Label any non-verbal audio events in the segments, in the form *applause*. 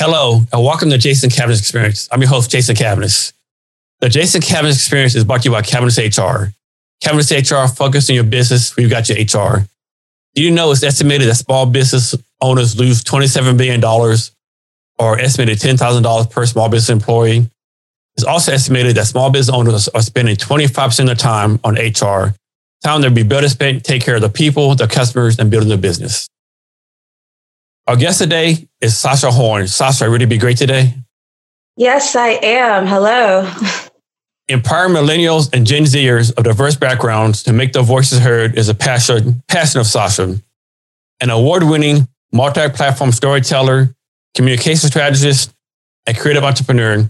Hello, and welcome to Jason Cavness Experience. I'm your host, Jason Cavness. The Jason Cavness Experience is brought to you by Cavness HR. Cavness HR focus on your business We've got your HR. Do you know it's estimated that small business owners lose $27 billion or estimated $10,000 per small business employee? It's also estimated that small business owners are spending 25% of their time on HR, time they'd be better spent take care of the people, the customers, and building the business. Our guest today is Sasha Horne. Sasha, ready to be great today? Yes, I am. Hello. *laughs* Empowering millennials and Gen Zers of diverse backgrounds to make their voices heard is a passion, passion of Sasha. An award-winning multi-platform storyteller, communication strategist, and creative entrepreneur.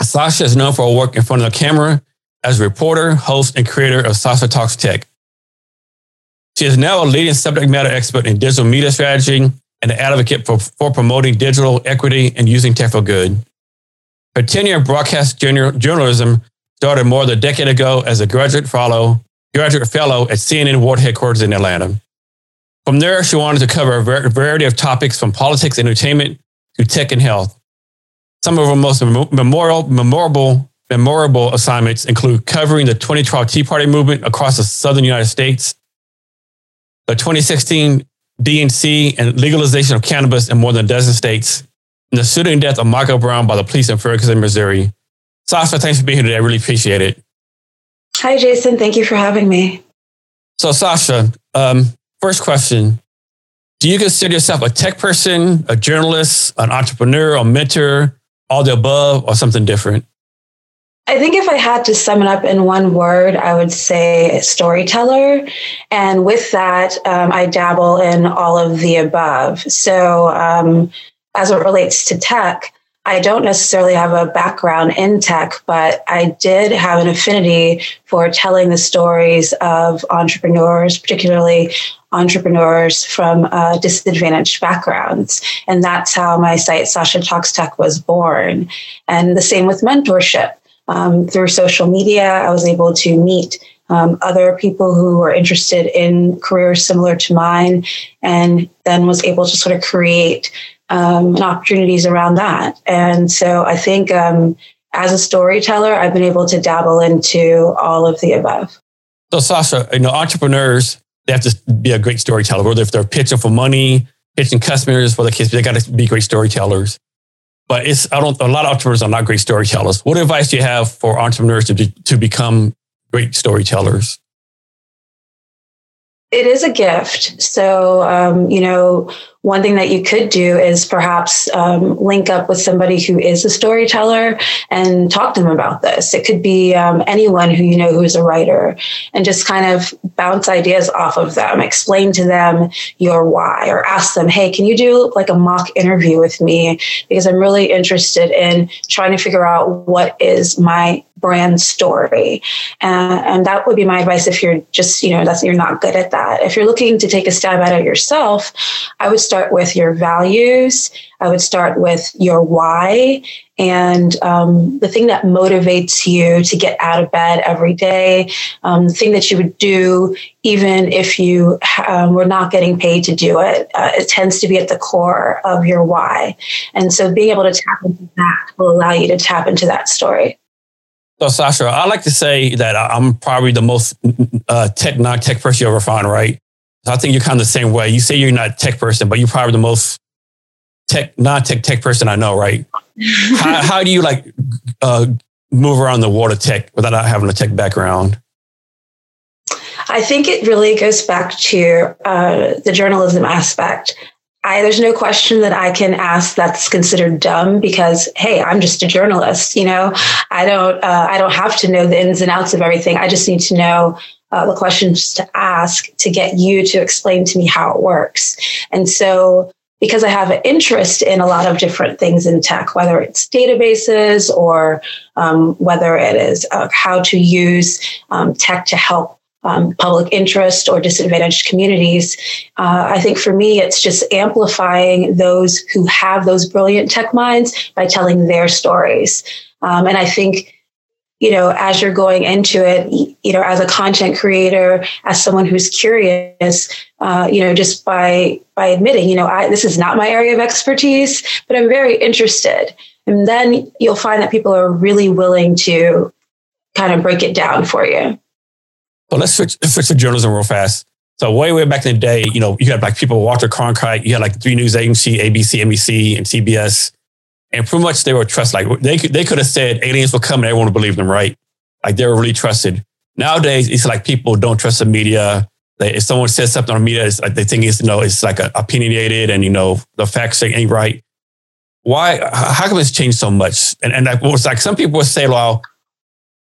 Sasha is known for her work in front of the camera as a reporter, host, and creator of Sasha Talks Tech. She is now a leading subject matter expert in digital media strategy and an advocate for, for promoting digital equity and using tech for good. Her tenure in broadcast journalism started more than a decade ago as a graduate fellow, graduate fellow at CNN World Headquarters in Atlanta. From there, she wanted to cover a variety of topics from politics entertainment to tech and health. Some of her most memorable, memorable, memorable assignments include covering the 2012 Tea Party movement across the southern United States, the 2016 DNC and legalization of cannabis in more than a dozen states, and the shooting death of Michael Brown by the police in Ferguson, Missouri. Sasha, thanks for being here today. I really appreciate it. Hi, Jason. Thank you for having me. So, Sasha, um, first question Do you consider yourself a tech person, a journalist, an entrepreneur, a mentor, all the above, or something different? I think if I had to sum it up in one word, I would say storyteller. And with that, um, I dabble in all of the above. So, um, as it relates to tech, I don't necessarily have a background in tech, but I did have an affinity for telling the stories of entrepreneurs, particularly entrepreneurs from uh, disadvantaged backgrounds. And that's how my site, Sasha Talks Tech, was born. And the same with mentorship. Um, through social media, I was able to meet um, other people who were interested in careers similar to mine, and then was able to sort of create um, opportunities around that. And so I think um, as a storyteller, I've been able to dabble into all of the above. So, Sasha, you know, entrepreneurs, they have to be a great storyteller, whether if they're pitching for money, pitching customers, for the kids, they got to be great storytellers. But it's, I don't, a lot of entrepreneurs are not great storytellers. What advice do you have for entrepreneurs to, to become great storytellers? It is a gift. So, um, you know, one thing that you could do is perhaps um, link up with somebody who is a storyteller and talk to them about this. It could be um, anyone who you know who is a writer and just kind of bounce ideas off of them, explain to them your why, or ask them, hey, can you do like a mock interview with me? Because I'm really interested in trying to figure out what is my brand story. Uh, and that would be my advice if you're just, you know, that's you're not good at that. If you're looking to take a stab at it yourself, I would start with your values. I would start with your why and um, the thing that motivates you to get out of bed every day, um, the thing that you would do even if you um, were not getting paid to do it. Uh, it tends to be at the core of your why. And so being able to tap into that will allow you to tap into that story. So, Sasha, I like to say that I'm probably the most uh, tech, non tech person you ever find, right? So I think you're kind of the same way. You say you're not a tech person, but you're probably the most tech, non tech tech person I know, right? *laughs* how, how, do you like uh, move around the world of tech without having a tech background? I think it really goes back to uh, the journalism aspect. I, there's no question that I can ask that's considered dumb because hey, I'm just a journalist. You know, I don't uh, I don't have to know the ins and outs of everything. I just need to know uh, the questions to ask to get you to explain to me how it works. And so because I have an interest in a lot of different things in tech, whether it's databases or um, whether it is uh, how to use um, tech to help um, public interest or disadvantaged communities. Uh, I think for me, it's just amplifying those who have those brilliant tech minds by telling their stories. Um, and I think you know, as you're going into it, you know, as a content creator, as someone who's curious, uh, you know, just by by admitting, you know, I, this is not my area of expertise, but I'm very interested, and then you'll find that people are really willing to kind of break it down for you. Well, let's switch, switch to journalism real fast. So way, way back in the day, you know, you had like people, Walter Cronkite, you had like three news agency, ABC, NBC, and CBS and pretty much they were trusted. like they could they could have said aliens come and everyone would believe them, right? Like they were really trusted. Nowadays, it's like people don't trust the media. They, if someone says something on the media, it's like they think it's you know it's like opinionated and you know the facts ain't right. Why? How come it's changed so much? And and like, was like some people would say, well,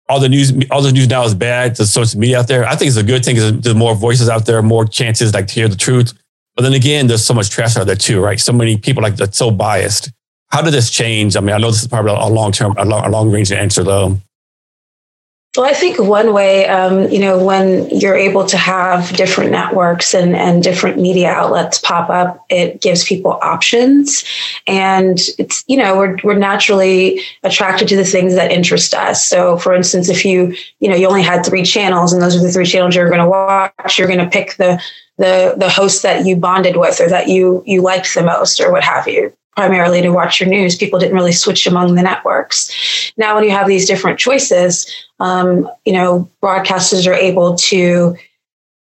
all the news all the news now is bad. There's social media out there. I think it's a good thing because there's more voices out there, more chances like to hear the truth. But then again, there's so much trash out there too, right? So many people like that's so biased. How did this change? I mean, I know this is probably a long term, a long, a long range answer though. Well, I think one way, um, you know, when you're able to have different networks and, and different media outlets pop up, it gives people options. And it's, you know, we're, we're naturally attracted to the things that interest us. So, for instance, if you, you know, you only had three channels and those are the three channels you're going to watch, you're going to pick the, the, the host that you bonded with or that you, you liked the most or what have you primarily to watch your news. People didn't really switch among the networks. Now, when you have these different choices, um, you know, broadcasters are able to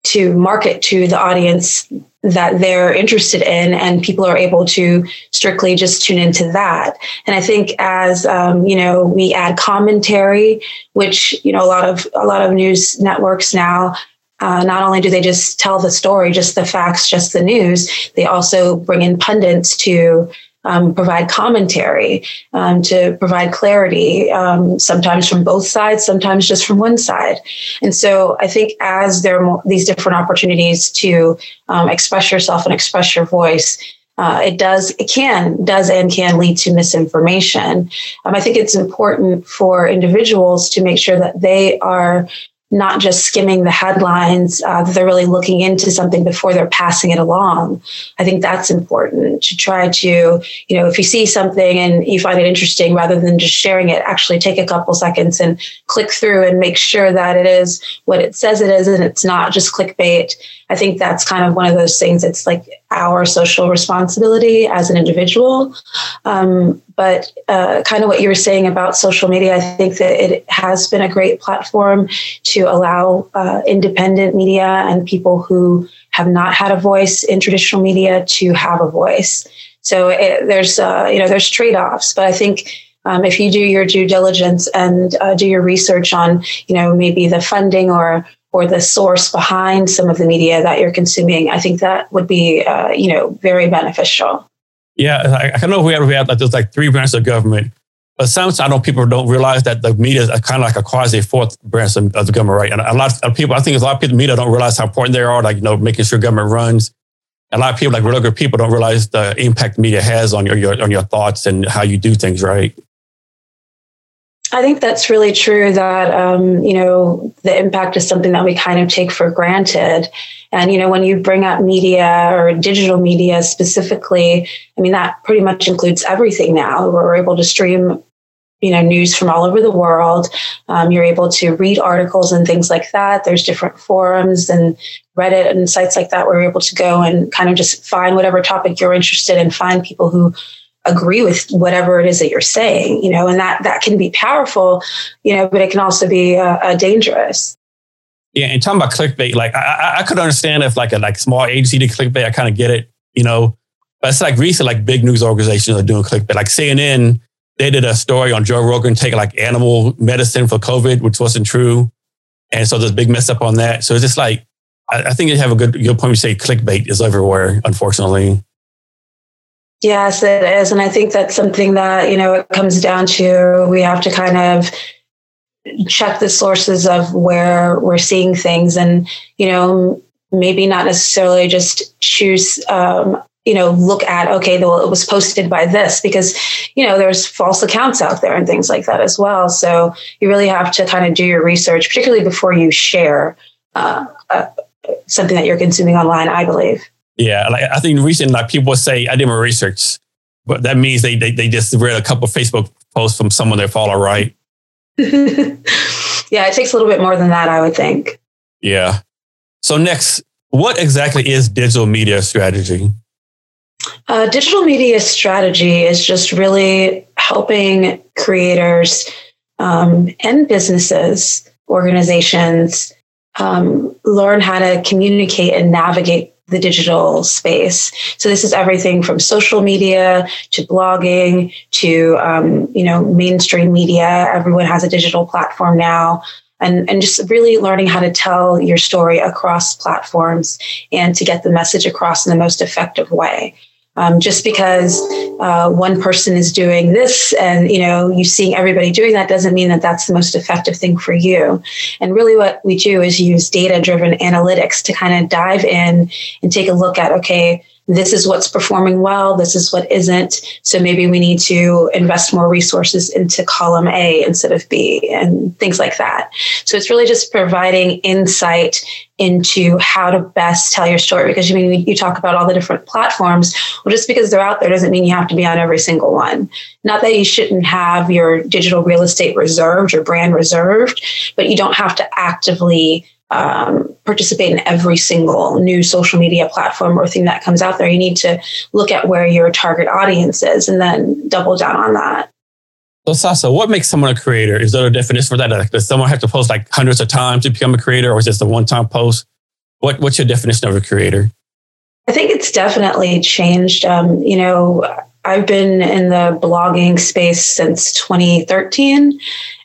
to market to the audience that they're interested in, and people are able to strictly just tune into that. And I think as um, you know, we add commentary, which you know a lot of a lot of news networks now uh, not only do they just tell the story, just the facts, just the news, they also bring in pundits to um, provide commentary, um, to provide clarity, um, sometimes from both sides, sometimes just from one side. And so I think as there are these different opportunities to um, express yourself and express your voice, uh, it does, it can, does and can lead to misinformation. Um, I think it's important for individuals to make sure that they are not just skimming the headlines, uh, that they're really looking into something before they're passing it along. I think that's important to try to, you know, if you see something and you find it interesting, rather than just sharing it, actually take a couple seconds and click through and make sure that it is what it says it is and it's not just clickbait. I think that's kind of one of those things. It's like our social responsibility as an individual. Um, but uh, kind of what you were saying about social media, I think that it has been a great platform to allow uh, independent media and people who have not had a voice in traditional media to have a voice. So it, there's uh, you know there's trade offs, but I think. Um, if you do your due diligence and uh, do your research on, you know, maybe the funding or or the source behind some of the media that you're consuming, I think that would be, uh, you know, very beneficial. Yeah, I, I know if we have, we have like, there's like three branches of government, but sometimes I know people don't realize that the media is kind of like a quasi fourth branch of, the government, right? And a lot of people, I think a lot of people, media don't realize how important they are, like, you know, making sure government runs. A lot of people, like regular people, don't realize the impact media has on your, your on your thoughts and how you do things, right? I think that's really true that, um, you know, the impact is something that we kind of take for granted. And, you know, when you bring up media or digital media specifically, I mean, that pretty much includes everything now. We're able to stream, you know, news from all over the world. Um, you're able to read articles and things like that. There's different forums and Reddit and sites like that where you're able to go and kind of just find whatever topic you're interested in, find people who agree with whatever it is that you're saying, you know, and that that can be powerful, you know, but it can also be uh, uh, dangerous. Yeah, and talking about clickbait, like I, I could understand if like a like small agency did clickbait, I kind of get it, you know. But it's like recent, like big news organizations are doing clickbait. Like CNN, they did a story on Joe Rogan taking like animal medicine for COVID, which wasn't true, and so there's a big mess up on that. So it's just like I, I think you have a good good point. You say clickbait is everywhere, unfortunately. Yes, it is. And I think that's something that, you know, it comes down to we have to kind of check the sources of where we're seeing things and, you know, maybe not necessarily just choose um, you know look at okay well it was posted by this because you know there's false accounts out there and things like that as well so you really have to kind of do your research particularly before you share uh, uh, something that you're consuming online i believe yeah like i think recently like people say i did my research but that means they they, they just read a couple facebook posts from someone they follow right? *laughs* Yeah it takes a little bit more than that i would think. Yeah. So next what exactly is digital media strategy? Uh, digital media strategy is just really helping creators um, and businesses, organizations um, learn how to communicate and navigate the digital space. So this is everything from social media to blogging to um, you know mainstream media. Everyone has a digital platform now. And, and just really learning how to tell your story across platforms and to get the message across in the most effective way. Um, just because uh, one person is doing this and you know you seeing everybody doing that doesn't mean that that's the most effective thing for you. And really what we do is use data driven analytics to kind of dive in and take a look at okay this is what's performing well, this is what isn't. So maybe we need to invest more resources into column A instead of B and things like that. So it's really just providing insight into how to best tell your story because you I mean you talk about all the different platforms well just because they're out there doesn't mean you have to be on every single one not that you shouldn't have your digital real estate reserved or brand reserved but you don't have to actively um, participate in every single new social media platform or thing that comes out there. You need to look at where your target audience is and then double down on that. So, Sasha, what makes someone a creator? Is there a definition for that? Like, does someone have to post like hundreds of times to become a creator, or is this a one-time post? What, what's your definition of a creator? I think it's definitely changed. Um, you know, I've been in the blogging space since 2013,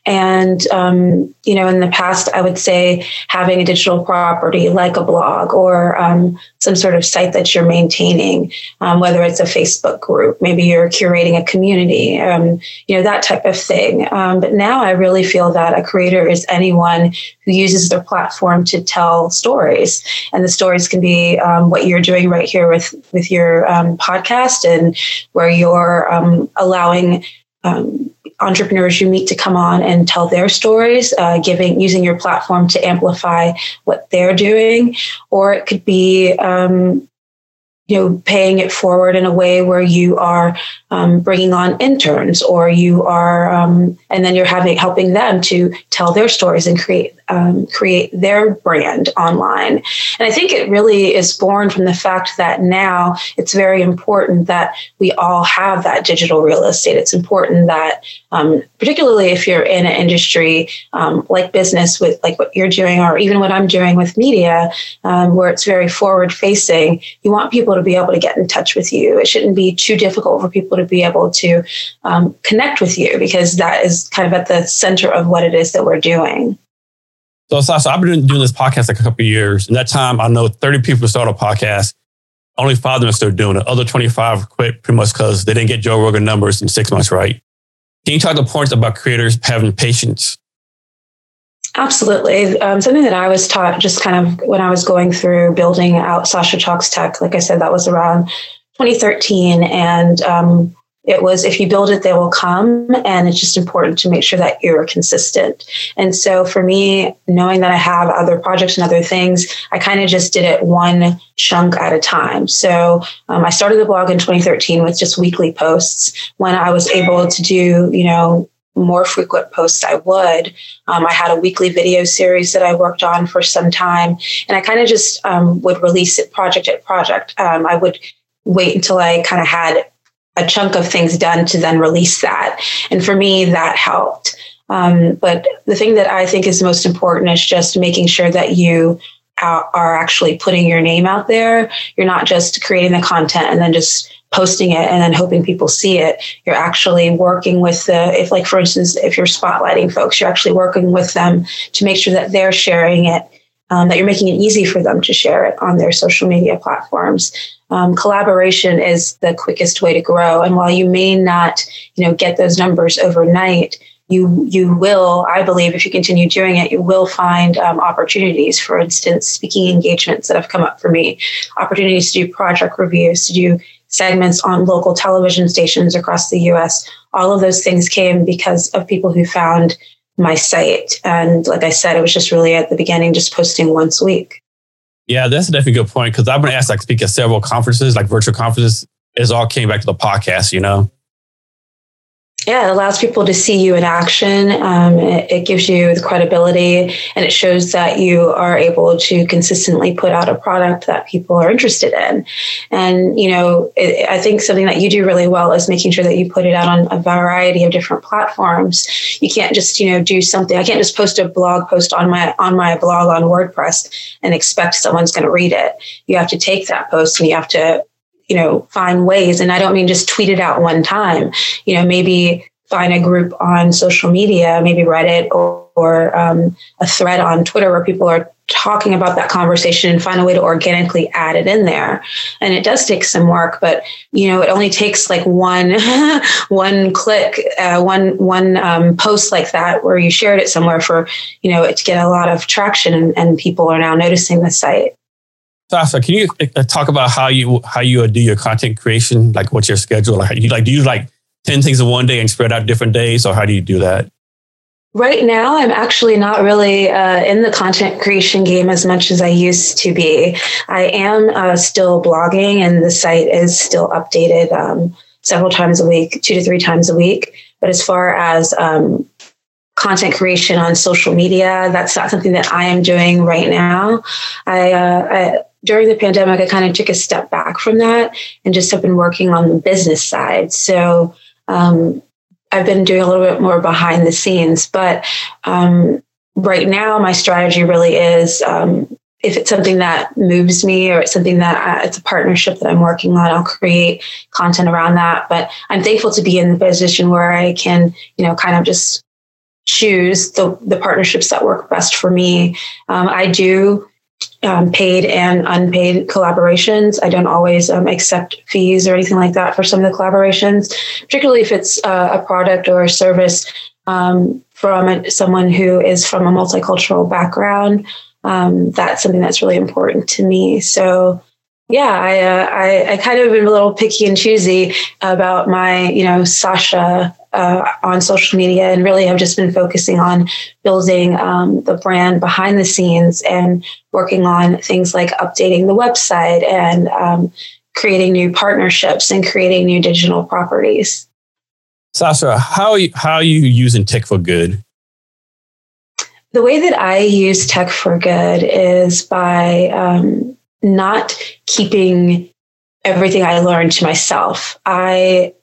and, um, you know, in the past, I would say having a digital property like a blog or um, some sort of site that you're maintaining, um, whether it's a Facebook group, maybe you're curating a community, um, you know, that type of thing. Um, but now I really feel that a creator is anyone who uses their platform to tell stories. And the stories can be um, what you're doing right here with, with your podcast and where you're allowing um, entrepreneurs you meet to come on and tell their stories, uh, giving using your platform to amplify what they're doing, or it could be um, you know paying it forward in a way where you are um, bringing on interns or you are um, and then you're having helping them to tell their stories and create um, create their brand online. And i think it really is born from the fact that now it's very important that we all have that digital real estate. It's important that um, particularly if you're in an industry um, like business with like what you're doing or even what i'm doing with media um, where it's very forward facing you want people to be able to get in touch with you. It shouldn't be too difficult for people to be able to um, connect with you because that is kind of at the center of what it is that we're doing. So, Sasha, I've been doing this podcast like a couple years. In that time, I know 30 people started a podcast. Only five of them are still doing it. Other 25 quit pretty much because they didn't get Joe Rogan numbers in six months, right? Can you talk the points about creators having patience? Absolutely. Um, something that I was taught just kind of when I was going through building out Sasha Talks Tech, like I said, that was around 2013. And um, it was if you build it, they will come. And it's just important to make sure that you're consistent. And so for me, knowing that I have other projects and other things, I kind of just did it one chunk at a time. So um, I started the blog in 2013 with just weekly posts. When I was able to do, you know, more frequent posts I would. Um, I had a weekly video series that I worked on for some time, and I kind of just um, would release it project at project. Um, I would wait until I kind of had a chunk of things done to then release that. And for me, that helped. Um, but the thing that I think is most important is just making sure that you are actually putting your name out there. You're not just creating the content and then just posting it and then hoping people see it. You're actually working with the, if like, for instance, if you're spotlighting folks, you're actually working with them to make sure that they're sharing it, um, that you're making it easy for them to share it on their social media platforms um, collaboration is the quickest way to grow. And while you may not, you know, get those numbers overnight, you you will, I believe, if you continue doing it, you will find um, opportunities. For instance, speaking engagements that have come up for me, opportunities to do project reviews, to do segments on local television stations across the U.S. All of those things came because of people who found my site. And like I said, it was just really at the beginning, just posting once a week. Yeah, that's definitely a good point because I've been asked like speak at several conferences, like virtual conferences. It all came back to the podcast, you know yeah, it allows people to see you in action. Um, it, it, gives you the credibility and it shows that you are able to consistently put out a product that people are interested in. And, you know, it, I think something that you do really well is making sure that you put it out on a variety of different platforms. You can't just, you know, do something. I can't just post a blog post on my, on my blog on WordPress and expect someone's going to read it. You have to take that post and you have to you know, find ways. And I don't mean just tweet it out one time, you know, maybe find a group on social media, maybe Reddit or, or um, a thread on Twitter where people are talking about that conversation and find a way to organically add it in there. And it does take some work, but you know, it only takes like one, *laughs* one click, uh, one, one um, post like that where you shared it somewhere for, you know, it to get a lot of traction and, and people are now noticing the site. Sasha, can you uh, talk about how you how you do your content creation? Like, what's your schedule? Like, you like do you like ten things in one day and spread out different days, or how do you do that? Right now, I'm actually not really uh, in the content creation game as much as I used to be. I am uh, still blogging, and the site is still updated um, several times a week, two to three times a week. But as far as um, content creation on social media, that's not something that I am doing right now. I, uh, I during the pandemic, I kind of took a step back from that and just have been working on the business side. So um, I've been doing a little bit more behind the scenes, but um, right now my strategy really is um, if it's something that moves me or it's something that I, it's a partnership that I'm working on, I'll create content around that. But I'm thankful to be in the position where I can, you know, kind of just choose the, the partnerships that work best for me. Um, I do um, paid and unpaid collaborations. I don't always um, accept fees or anything like that for some of the collaborations, particularly if it's uh, a product or a service um, from a, someone who is from a multicultural background. Um, that's something that's really important to me. So, yeah, I, uh, I, I kind of am a little picky and choosy about my, you know, Sasha uh, on social media and really have just been focusing on building um, the brand behind the scenes and working on things like updating the website and um, creating new partnerships and creating new digital properties. Sasha, how, how are you using tech for good? The way that I use tech for good is by um, not keeping everything I learned to myself. I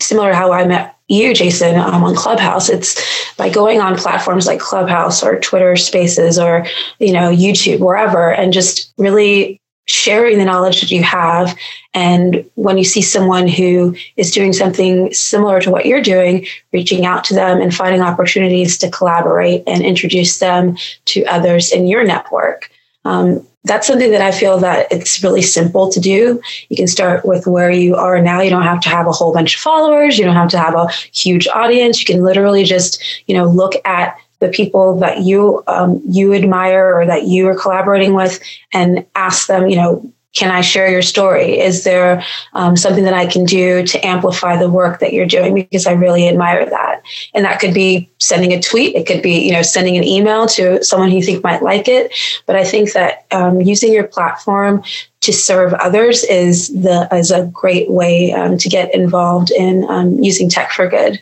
similar to how I met you, Jason, um, on Clubhouse. It's by going on platforms like Clubhouse or Twitter Spaces or you know YouTube, wherever, and just really sharing the knowledge that you have. And when you see someone who is doing something similar to what you're doing, reaching out to them and finding opportunities to collaborate and introduce them to others in your network. Um, that's something that I feel that it's really simple to do. You can start with where you are now. You don't have to have a whole bunch of followers. You don't have to have a huge audience. You can literally just, you know, look at the people that you um, you admire or that you are collaborating with and ask them, you know, can I share your story? Is there um, something that I can do to amplify the work that you're doing? Because I really admire that. And that could be sending a tweet. It could be, you know, sending an email to someone who you think might like it. But I think that um, using your platform to serve others is the is a great way um, to get involved in um, using tech for good.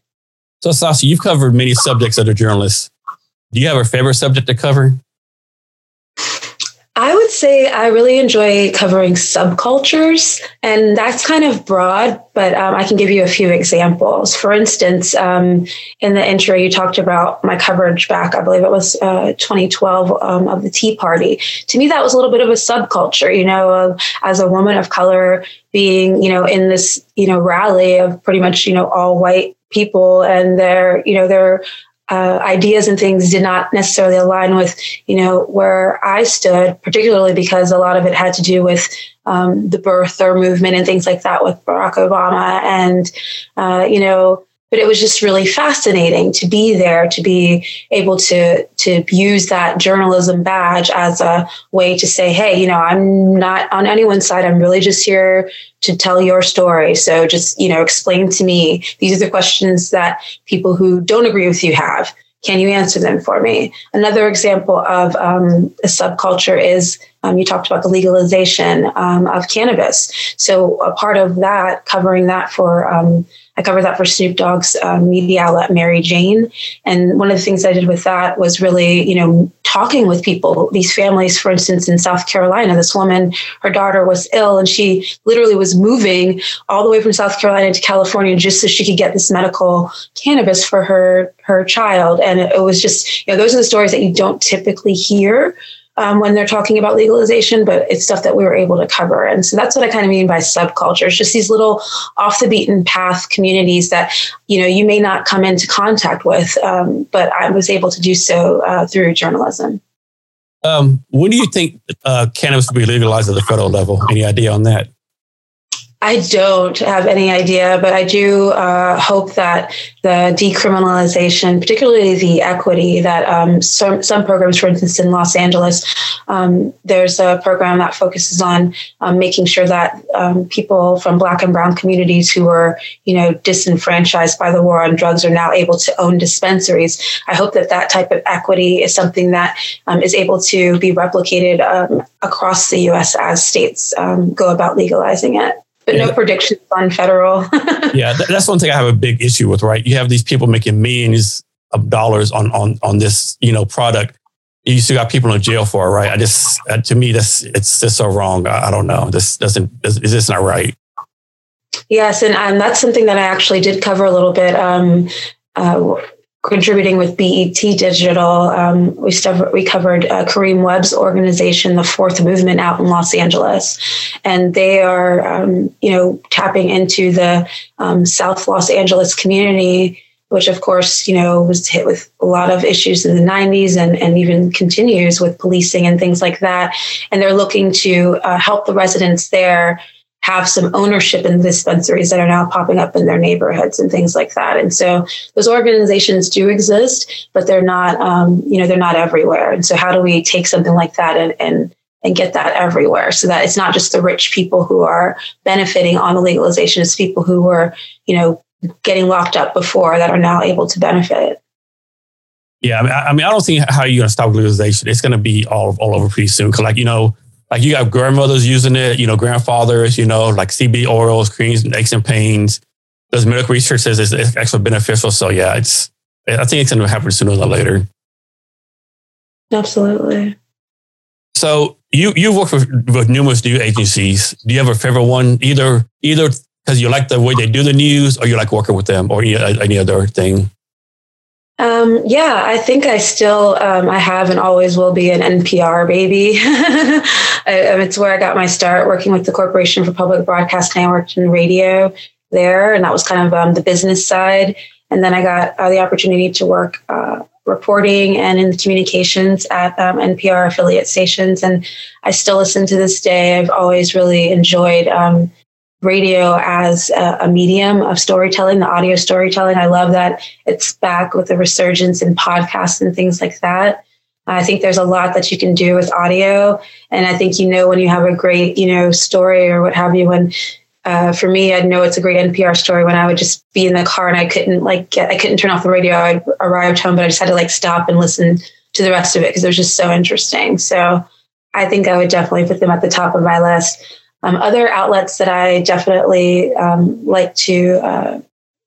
So, Sasha, you've covered many subjects as a journalist. Do you have a favorite subject to cover? I would say I really enjoy covering subcultures, and that's kind of broad, but um, I can give you a few examples. For instance, um, in the intro, you talked about my coverage back, I believe it was uh, 2012 um, of the Tea Party. To me, that was a little bit of a subculture, you know, of, as a woman of color being, you know, in this, you know, rally of pretty much, you know, all white people and their, you know, their uh, ideas and things did not necessarily align with, you know, where I stood, particularly because a lot of it had to do with um, the birther movement and things like that with Barack Obama. And, uh, you know, but it was just really fascinating to be there, to be able to to use that journalism badge as a way to say, hey, you know, I'm not on anyone's side. I'm really just here to tell your story. So just, you know, explain to me. These are the questions that people who don't agree with you have. Can you answer them for me? Another example of um, a subculture is um, you talked about the legalization um, of cannabis. So a part of that, covering that for um, I covered that for Snoop Dogg's um, media outlet, Merry Jane. And one of the things I did with that was really, you know, talking with people, these families, for instance, in South Carolina, this woman, her daughter was ill and she literally was moving all the way from South Carolina to California just so she could get this medical cannabis for her, her child. And it was just, you know, those are the stories that you don't typically hear um, when they're talking about legalization, but it's stuff that we were able to cover. And so that's what I kind of mean by subcultures, just these little off the beaten path communities that, you know, you may not come into contact with, um, but I was able to do so uh, through journalism. Um, when do you think uh, cannabis will be legalized at the federal level? Any idea on that? I don't have any idea, but I do uh, hope that the decriminalization, particularly the equity that um, some, some programs, for instance, in Los Angeles, um, there's a program that focuses on um, making sure that um, people from Black and Brown communities who were, you know, disenfranchised by the war on drugs are now able to own dispensaries. I hope that that type of equity is something that um, is able to be replicated um, across the U.S. as states go about legalizing it but yeah. no predictions on federal. *laughs* yeah, that's one thing I have a big issue with. Right, you have these people making millions of dollars on on on this you know product. You still got people in jail for it, right? I just uh, to me that's it's just so wrong. I, I don't know. This doesn't is this not right? Yes, and, and that's something that I actually did cover a little bit. Um, uh, contributing with BET Digital. Um, we, we covered uh, Kareem Webb's organization, the Fourth Movement, out in Los Angeles, and they are, um, you know, tapping into the um, South Los Angeles community. Which, of course, you know, was hit with a lot of issues in the 90s and, and even continues with policing and things like that. And they're looking to uh, help the residents there have some ownership in the dispensaries that are now popping up in their neighborhoods and things like that. And so those organizations do exist, but they're not, um, you know, they're not everywhere. And so how do we take something like that and, and and get that everywhere so that it's not just the rich people who are benefiting on the legalization, it's people who were, you know, getting locked up before that are now able to benefit. Yeah, I mean, I, I, mean, I don't see how you're going to stop legalization. It's going to be all all over pretty soon. Because, like, you know, like you have grandmothers using it, you know, grandfathers, you know, like CB oils, creams, and aches and pains. There's medical research says it's, actually beneficial. So yeah, it's I think it's going to happen sooner than later. Absolutely. So you you work with, with numerous news agencies. Do you have a favorite one? Either either because you like the way they do the news, or you like working with them, or any, any other thing. Um, yeah, I think I still um, I have and always will be an NPR baby. *laughs* it's where I got my start working with the Corporation for Public Broadcasting. I worked in radio there, and that was kind of um, the business side. And then I got uh, the opportunity to work uh, reporting and in the communications at um, NPR affiliate stations. And I still listen to this day. I've always really enjoyed um, radio as a, a, medium of storytelling, the audio storytelling. I love that it's back with the resurgence in podcasts and things like that. I think there's a lot that you can do with audio. And I think you know when you have a great, you know, story or what have you, when uh, for me, I'd know it's a great NPR story when I would just be in the car and I couldn't like get, I couldn't turn off the radio. I'd arrived home, but I just had to like stop and listen to the rest of it because it was just so interesting. So I think I would definitely put them at the top of my list. Um, other outlets that I definitely um, like to uh,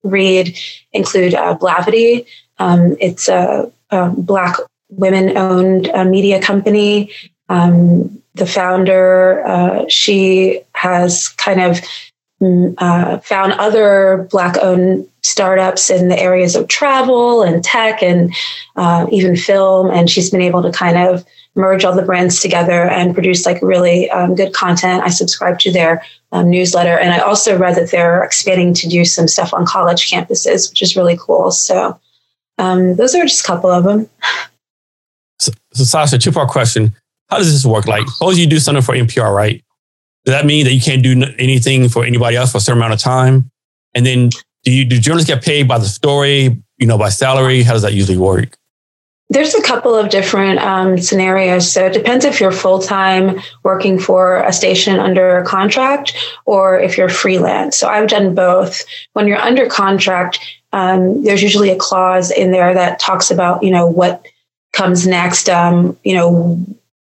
read include uh, Blavity. Um, it's a, a Black women owned uh, media company. Um, the founder, uh, she has kind of mm, uh, found other Black owned startups in the areas of travel and tech and uh, even film. And she's been able to kind of merge all the brands together and produce like really um, good content. I subscribe to their um, newsletter, and I also read that they're expanding to do some stuff on college campuses, which is really cool. So um, those are just a couple of them. So, so Sasha, two part question: How does this work? Like, suppose you do something for NPR, right? Does that mean that you can't do anything for anybody else for a certain amount of time? And then do you do journalists get paid by the story? You know, by salary? How does that usually work? There's a couple of different um, scenarios. So it depends if you're full time working for a station under a contract or if you're freelance. So I've done both. When you're under contract, um, there's usually a clause in there that talks about, you know, what comes next. Um, you know,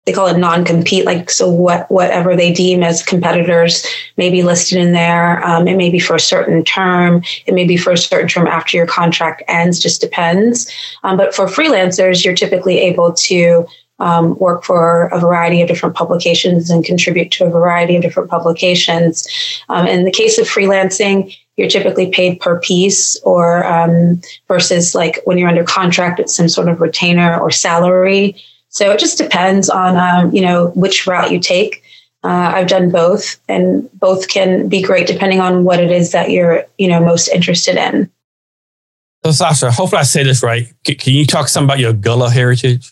they call it non-compete like so what whatever they deem as competitors may be listed in there. Um, it may be for a certain term it may be for a certain term after your contract ends just depends. Um, but for freelancers you're typically able to um, work for a variety of different publications and contribute to a variety of different publications. Um, in the case of freelancing you're typically paid per piece or um, versus like when you're under contract it's some sort of retainer or salary so it just depends on, um, you know, which route you take. Uh, I've done both, and both can be great depending on what it is that you're, you know, most interested in. So, Sasha, hopefully I say this right. C- can you talk some about your Gullah heritage?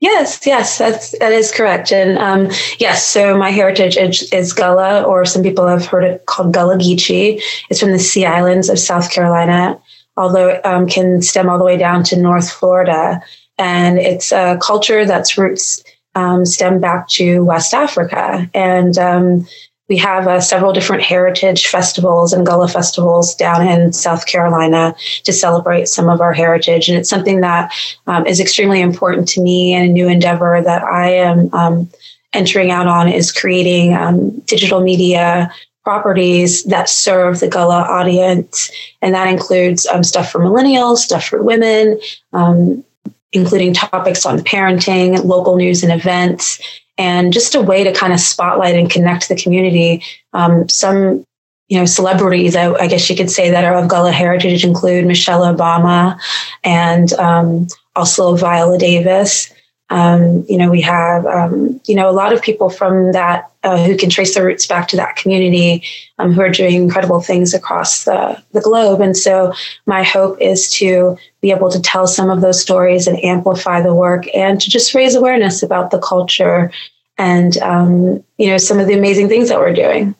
Yes, yes, that's that is correct. And um, yes, so my heritage is, is, Gullah, or some people have heard it called Gullah Geechee. It's from the Sea Islands of South Carolina, although it um, can stem all the way down to North Florida and it's a culture that's roots um, stem back to West Africa. And um, we have uh, several different heritage festivals and Gullah festivals down in South Carolina to celebrate some of our heritage. And it's something that um, is extremely important to me and a new endeavor that I am um, entering out on is creating um, digital media properties that serve the Gullah audience. And that includes um, stuff for millennials, stuff for women, um, including topics on parenting, local news and events, and just a way to kind of spotlight and connect the community. Um, some, you know, celebrities, I, I, guess you could say that are of Gullah heritage include Michelle Obama and um, also Viola Davis. Um, you know, we have, um, you know, a lot of people from that uh, who can trace their roots back to that community um, who are doing incredible things across the, the globe. And so my hope is to be able to tell some of those stories and amplify the work and to just raise awareness about the culture and, um, you know, some of the amazing things that we're doing.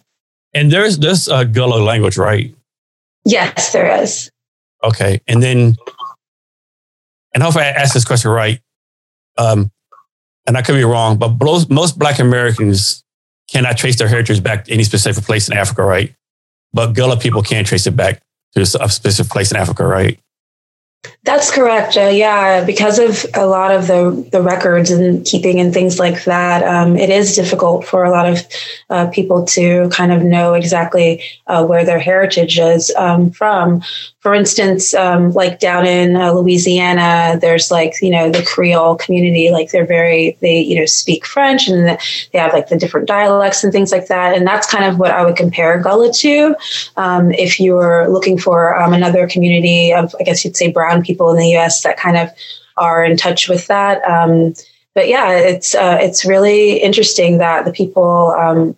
And there's this uh, Gullah language, right? Yes, there is. Okay. And then, and hopefully I asked this question right um, and I could be wrong, but most, most Black Americans cannot trace their heritage back to any specific place in Africa, right? But Gullah people can trace it back to a specific place in Africa, right? That's correct. Uh, yeah, because of a lot of the the records and keeping and things like that, um, it is difficult for a lot of uh, people to kind of know exactly uh, where their heritage is um, from for instance, um, like down in uh, Louisiana, there's like, you know, the Creole community, like they're very, they, you know, speak French and they have like the different dialects and things like that. And that's kind of what I would compare Gullah to. Um, if you were looking for um, another community of, I guess you'd say brown people in the US that kind of are in touch with that. Um, but yeah, it's, uh, it's really interesting that the people, um,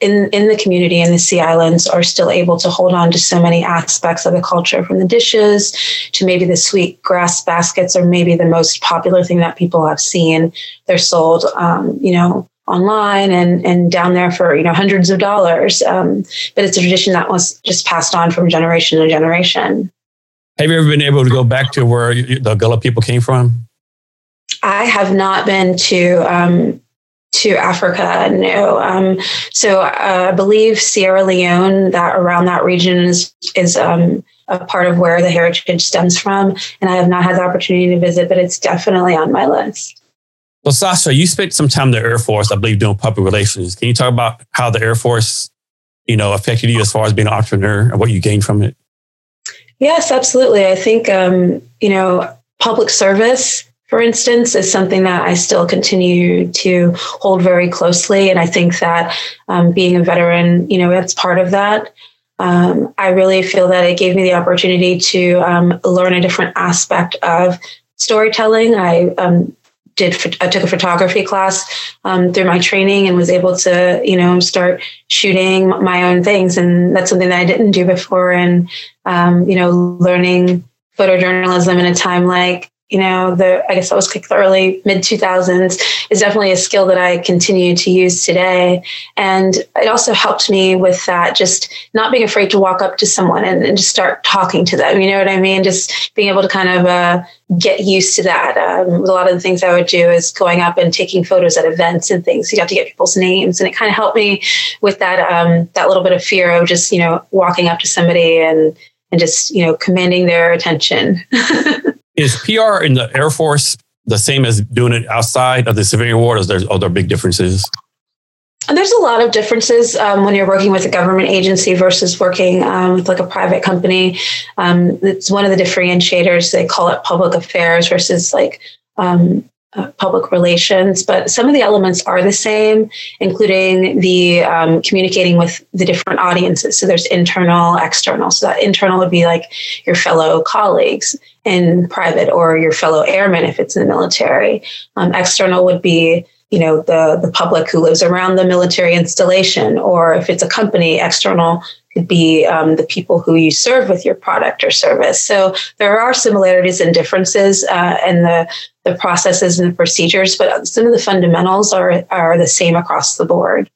in, in the community in the Sea Islands are still able to hold on to so many aspects of the culture, from the dishes to maybe the sweet grass baskets, or maybe the most popular thing that people have seen. They're sold, um, you know, online and and down there for you know hundreds of dollars. Um, but it's a tradition that was just passed on from generation to generation. Have you ever been able to go back to where the Gullah people came from? I have not been to um, to Africa. No. Um, so uh, I believe Sierra Leone, that around that region is is um, a part of where the heritage stems from, and I have not had the opportunity to visit, but it's definitely on my list. Well, Sasha, you spent some time in the Air Force, I believe, doing public relations. Can you talk about how the Air Force, you know, affected you as far as being an entrepreneur and what you gained from it? Yes, absolutely. I think um, you know public service for instance, is something that I still continue to hold very closely. And I think that um, being a veteran, you know, it's part of that. Um, I really feel that it gave me the opportunity to um, learn a different aspect of storytelling. I um, did I took a photography class um, through my training and was able to you know start shooting my own things, and that's something that I didn't do before. And um, you know, learning photojournalism in a time like you know, the I guess that was like the early mid 2000s is definitely a skill that I continue to use today. And it also helped me with that, just not being afraid to walk up to someone and, and just start talking to them. You know what I mean? Just being able to kind of uh, get used to that. Um, a lot of the things I would do is going up and taking photos at events and things. You got to get people's names, and it kind of helped me with that um, that little bit of fear of just you know walking up to somebody and and just you know commanding their attention. *laughs* is PR in the Air Force the same as doing it outside of the civilian world? Or there's other big differences? There's a lot of differences um, when you're working with a government agency versus working um, with like a private company. Um, it's one of the differentiators. They call it public affairs versus like um, uh, public relations, but some of the elements are the same, including the um, communicating with the different audiences. So there's internal, external. So that internal would be like your fellow colleagues in private or your fellow airmen if it's in the military. Um, external would be you know the the public who lives around the military installation or if it's a company external could be um, the people who you serve with your product or service. So there are similarities and differences uh, in the the processes and the procedures but some of the fundamentals are are the same across the board.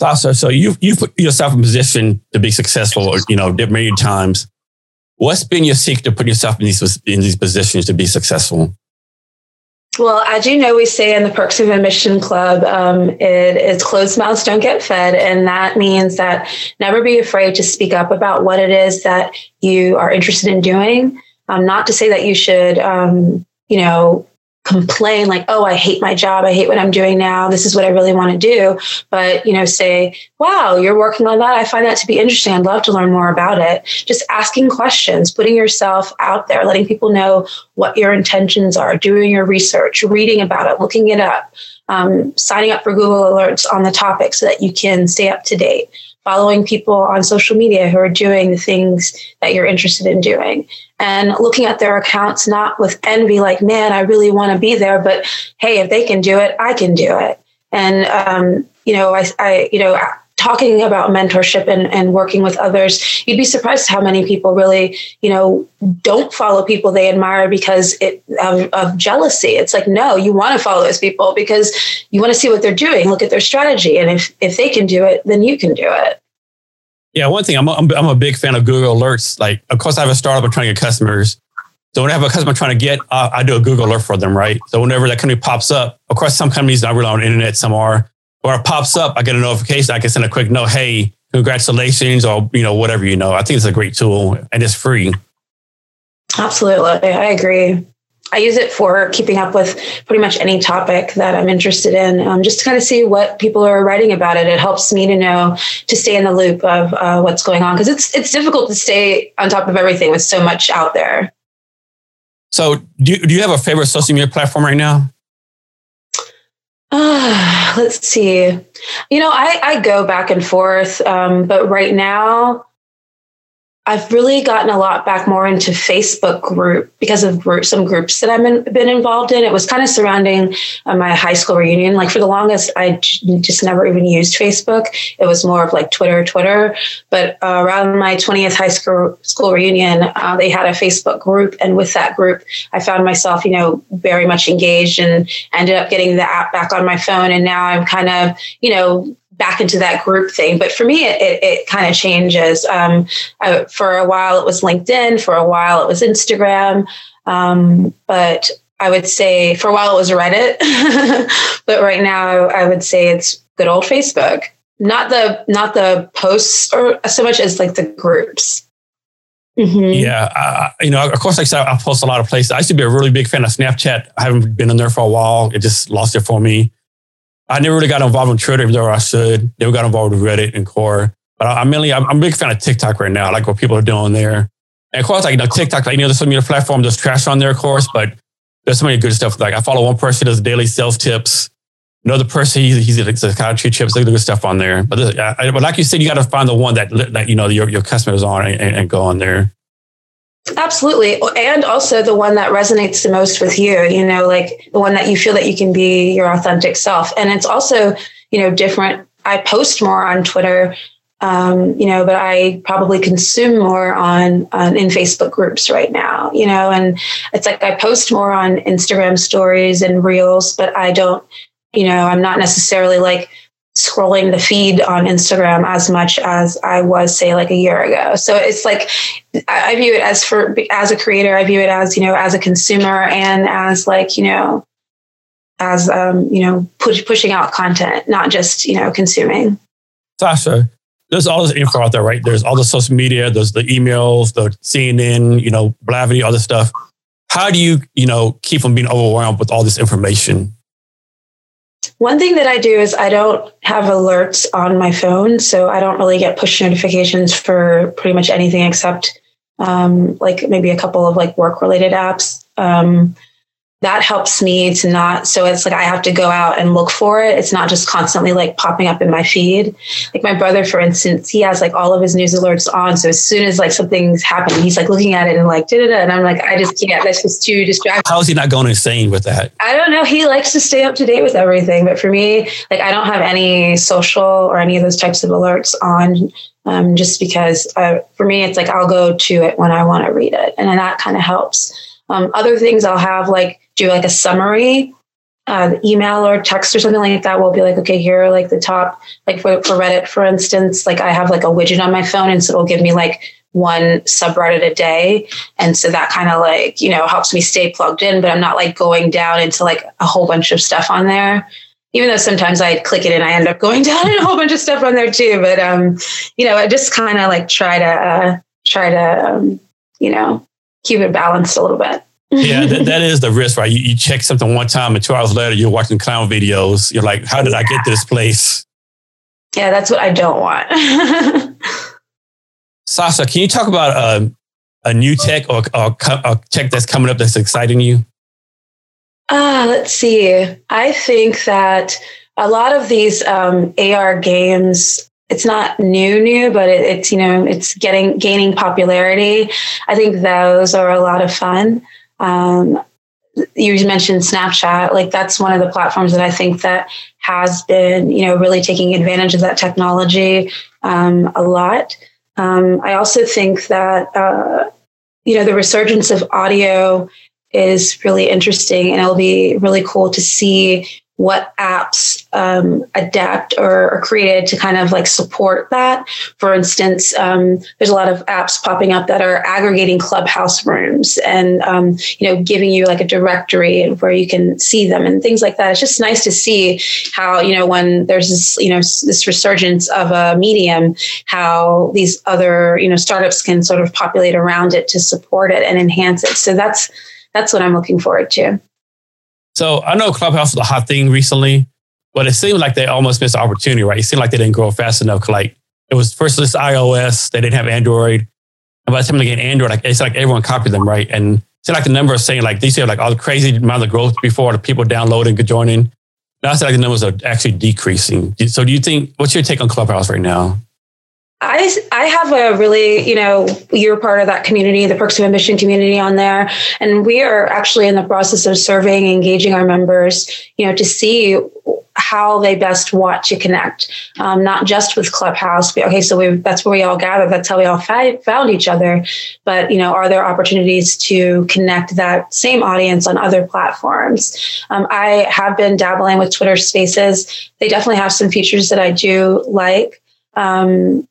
Also so you've, you put yourself in position to be successful you know many times. What's been your secret to put yourself in these in these positions to be successful well, as you know, we say in the Perks of Ambition Club, um, it is closed mouths don't get fed. And that means that never be afraid to speak up about what it is that you are interested in doing. Um, not to say that you should, um, you know, complain like, oh, I hate my job. I hate what I'm doing now. This is what I really want to do. But, you know, say, wow, you're working on that. I find that to be interesting. I'd love to learn more about it. Just asking questions, putting yourself out there, letting people know what your intentions are, doing your research, reading about it, looking it up, um, signing up for Google Alerts on the topic so that you can stay up to date following people on social media who are doing the things that you're interested in doing. And looking at their accounts not with envy like man i really want to be there but hey if they can do it i can do it. And um, you know I, I you know talking about mentorship and, and working with others, you'd be surprised how many people really, you know, don't follow people they admire because it of, of jealousy. It's like, no, you want to follow those people because you want to see what they're doing, look at their strategy. And if, if they can do it, then you can do it. Yeah, one thing I'm, I'm, I'm a big fan of Google Alerts. Like, of course, I have a startup I'm trying to get customers. So when I have a customer trying to get, uh, I do a Google alert for them, right? So whenever that company pops up, of course, some companies not really on the internet, some are or it pops up, I get a notification. I can send a quick note, hey, congratulations, or you know, whatever you know. I think it's a great tool and it's free. Absolutely. I agree. I use it for keeping up with pretty much any topic that I'm interested in, um, just to kind of see what people are writing about it. It helps me to know to stay in the loop of uh, what's going on because it's it's difficult to stay on top of everything with so much out there. So, do you, do you have a favorite social media platform right now? Uh, *sighs* let's see. You know, I, I go back and forth, um, but right now I've really gotten a lot back more into Facebook group because of group, some groups that I've been, been involved in. It was kind of surrounding uh, my high school reunion. Like for the longest, I just never even used Facebook. It was more of like Twitter, Twitter. But uh, around my 20th high school school reunion, uh, they had a Facebook group, and with that group, I found myself, you know, very much engaged and ended up getting the app back on my phone. And now I'm kind of, you know, back into that group thing. But for me, it, it, it kind of changes. Um, I, for a while, it was LinkedIn. For a while, it was Instagram. Um, but I would say for a while, it was Reddit. *laughs* but right now, I would say it's good old Facebook. Not the not the posts or so much as like the groups. Mm-hmm. Yeah, uh, you know, of course, like I said, I post a lot of places. I used to be a really big fan of Snapchat. I haven't been in there for a while. It just lost it for me. I never really got involved in Twitter, even though I should. Never got involved with Reddit and Quora. But I, am mainly, I'm, I'm, a big fan of TikTok right now, I like what people are doing there. And of course, like, you know, TikTok, like, you know, there's so many platforms, there's trash on there, of course, but there's so many good stuff. Like I follow one person does daily sales tips. Another person, he's, he's a psychiatry tips. There's good stuff on there. But, uh, but like you said, you got to find the one that, that, you know, your, your customers on and, and go on there. Absolutely. And also the one that resonates the most with you, you know, like the one that you feel that you can be your authentic self. And it's also, you know, different. I post more on Twitter Um, you know, but I probably consume more on, on in Facebook groups right now, you know, and it's like I post more on Instagram stories and reels, but I don't, you know, I'm not necessarily like scrolling the feed on Instagram as much as I was, say, like a year ago. So it's like I view it as for as a creator, I view it as you know as a consumer and as like you know as um, you know push, pushing out content, not just you know consuming. Sasha, there's all this info out there, right? There's all the social media, there's the emails, the CNN, you know, Blavity, all this stuff. How do you, you know, keep from being overwhelmed with all this information? One thing that I do is I don't have alerts on my phone, so I don't really get push notifications for pretty much anything except um, like maybe a couple of like work related apps. Um, that helps me to not so it's like i have to go out and look for it. It's not just constantly like popping up in my feed. Like my brother for instance he has like all of his news alerts on. So as soon as like something's happening he's like looking at it and like da da da and i'm like i just can't. That's just too distracting. How is he not going insane with that? I don't know. He likes to stay up to date with everything. But for me like i don't have any social or any of those types of alerts on um, just because uh, for me it's like i'll go to it when i want to read it. And then that kind of helps. Um, other things I'll have like do like a summary, uh, email or text or something like that. We'll be like, okay, here are like the top, like for, for Reddit, for instance, like I have like a widget on my phone and so it'll give me like one subreddit a day. And so that kind of like, you know, helps me stay plugged in, but I'm not like going down into like a whole bunch of stuff on there. Even though sometimes I click it and I end up going *laughs* down in a whole bunch of stuff on there too. But, um, you know, I just kind of like try to, uh, try to, um, you know, keep it balanced a little bit. Yeah, that, that *laughs* is the risk, right? You, you check something one time and two hours later, you're watching clown videos. You're like, how did I get to this place? Yeah, that's what I don't want. *laughs* Sasha, can you talk about uh, a new tech or, or a tech that's coming up that's exciting you? Ah, uh, let's see. I think that a lot of these um, AR games it's not new new but it, it's you know it's getting gaining popularity i think those are a lot of fun um, you mentioned snapchat like that's one of the platforms that i think that has been you know really taking advantage of that technology um, a lot. Um, i also think that uh, you know the resurgence of audio is really interesting and it'll be really cool to see what apps um, adapt or are created to kind of like support that. For instance, um, there's a lot of apps popping up that are aggregating clubhouse rooms and um, you know giving you like a directory where you can see them and things like that. It's just nice to see how you know when there's this you know this resurgence of a medium, how these other you know startups can sort of populate around it to support it and enhance it. So that's that's what I'm looking forward to. So I know Clubhouse was a hot thing recently, but it seemed like they almost missed the opportunity, right? It seemed like they didn't grow fast enough. Like it was first this iOS, they didn't have Android. And by the time they get Android, like it's like everyone copied them, right? And it's like the number of saying like these have like all the crazy amount of growth before the people downloading, joining. Now it's like the numbers are actually decreasing. So do you think what's your take on Clubhouse right now? I, I have a really, you know, you're part of that community, the Perks of Ambition community on there. And we are actually in the process of surveying, engaging our members, you know, to see how they best want to connect, um, not just with Clubhouse. But, Okay, so we that's where we all gather. That's how we all fi- found each other. But you know, are there opportunities to connect that same audience on other platforms? Um, I have been dabbling with Twitter Spaces. They definitely have some features that I do like. Um,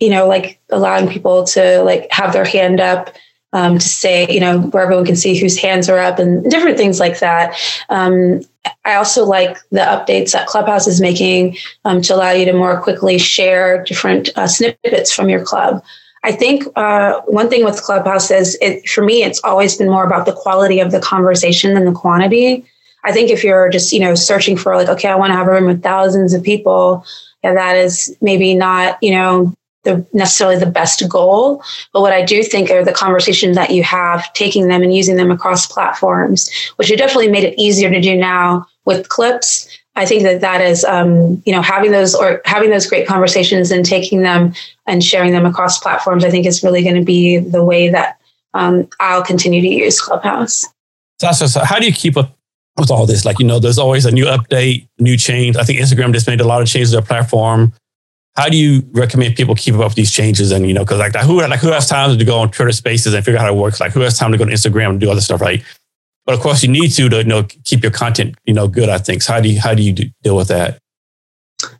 you know, like allowing people to like have their hand up um, to say, you know, where everyone can see whose hands are up and different things like that. Um, I also like the updates that Clubhouse is making um, to allow you to more quickly share different uh, snippets from your club. I think uh, one thing with Clubhouse is, it, for me, it's always been more about the quality of the conversation than the quantity. I think if you're just, you know, searching for like, okay, I want to have a room with thousands of people, yeah, that is maybe not, you know, the necessarily the best goal. But what I do think are the conversations that you have, taking them and using them across platforms, which have definitely made it easier to do now with clips. I think that that is, um, you know, having those or having those great conversations and taking them and sharing them across platforms. I think is really going to be the way that um, I'll continue to use Clubhouse. Sasha, so how do you keep up with all this? Like, you know, there's always a new update, new change. I think Instagram just made a lot of changes to their platform how do you recommend people keep up with these changes? And you know, because like who like who has time to go on Twitter Spaces and figure out how it works? Like who has time to go to Instagram and do other stuff, right? But of course, you need to to you know keep your content you know good. I think. So how do you how do you do, deal with that?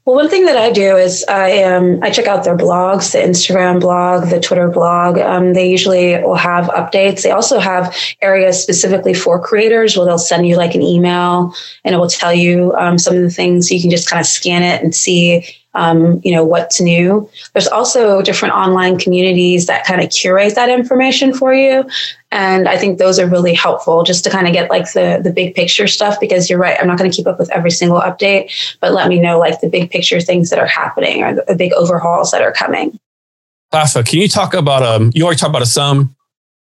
Well, one thing that I do is I um, I check out their blogs, the Instagram blog, the Twitter blog. Um, they usually will have updates. They also have areas specifically for creators where they'll send you like an email and it will tell you um, some of the things. You can just kind of scan it and see um, you know what's new. There's also different online communities that kind of curate that information for you. And i think those are really helpful just to kind of get like the the big picture stuff because you're right i'm not going to keep up with every single update but let me know like the big picture things that are happening or the, big overhauls that are coming. Sasha, can you talk about um you already talked about some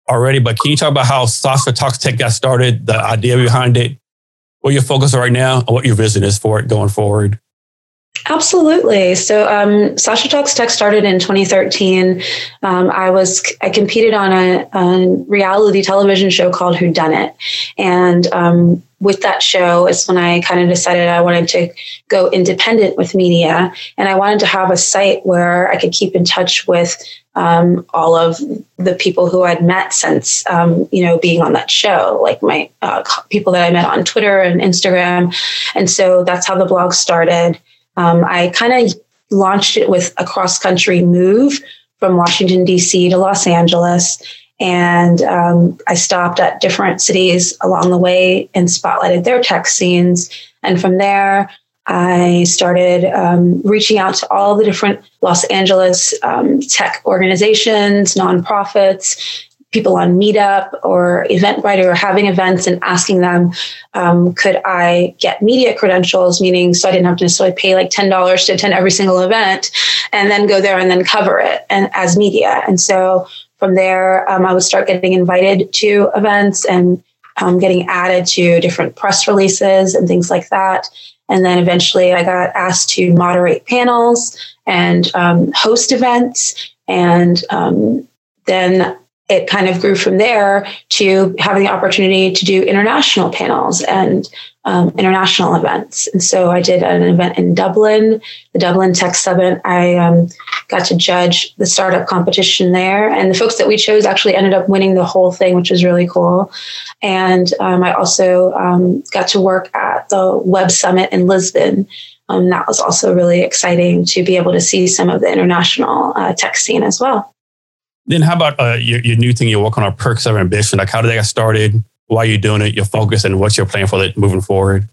already but can you talk about how Sasha Talks Tech got started the idea behind it what your focus right now and what your vision is for it going forward Absolutely. So, um, Sasha Talks Tech started in 2013. Um, I was I competed on a, a, reality television show called Whodunnit, and um, with that show is when I kind of decided I wanted to go independent with media, and I wanted to have a site where I could keep in touch with um, all of the people who I'd met since um, you know being on that show, like my uh, people that I met on Twitter and Instagram, and so that's how the blog started. Um, I kind of launched it with a cross country move from Washington, D.C. to Los Angeles. And um, I stopped at different cities along the way and spotlighted their tech scenes. And from there, I started um, reaching out to all the different Los Angeles um, tech organizations, nonprofits, people on Meetup or Eventbrite or having events and asking them, um, could I get media credentials? Meaning, so I didn't have to necessarily pay like ten dollars to attend every single event, and then go there and then cover it and as media. And so from there, um, I would start getting invited to events and um, getting added to different press releases and things like that. And then eventually, I got asked to moderate panels and um, host events and um, then it kind of grew from there to having the opportunity to do international panels and um, international events. And so I did an event in Dublin, the Dublin Tech Summit. I um, got to judge the startup competition there. And the folks that we chose actually ended up winning the whole thing, which was really cool. And um, I also um, got to work at the Web Summit in Lisbon. Um, that was also really exciting to be able to see some of the international uh, tech scene as well. Then how about uh, your, your new thing you're working on, Perks of Ambition? Like how did that get started? Why are you doing it? Your focus and what's your plan for it moving forward?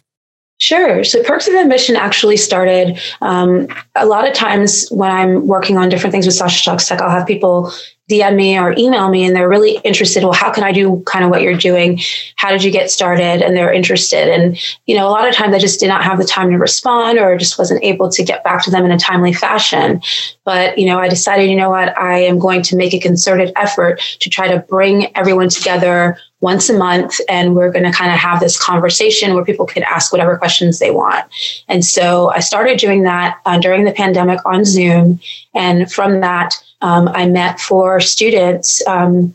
Sure. So Perks of Ambition actually started um, a lot of times when I'm working on different things with Sasha Talks Tech, I'll have people DM me or email me and they're really interested. Well, how can I do kind of what you're doing? How did you get started? And they're interested. And, you know, a lot of times I just did not have the time to respond or just wasn't able to get back to them in a timely fashion. But, you know, I decided, you know what, I am going to make a concerted effort to try to bring everyone together once a month and we're going to kind of have this conversation where people can ask whatever questions they want and so i started doing that uh, during the pandemic on zoom and from that um, I met four students um,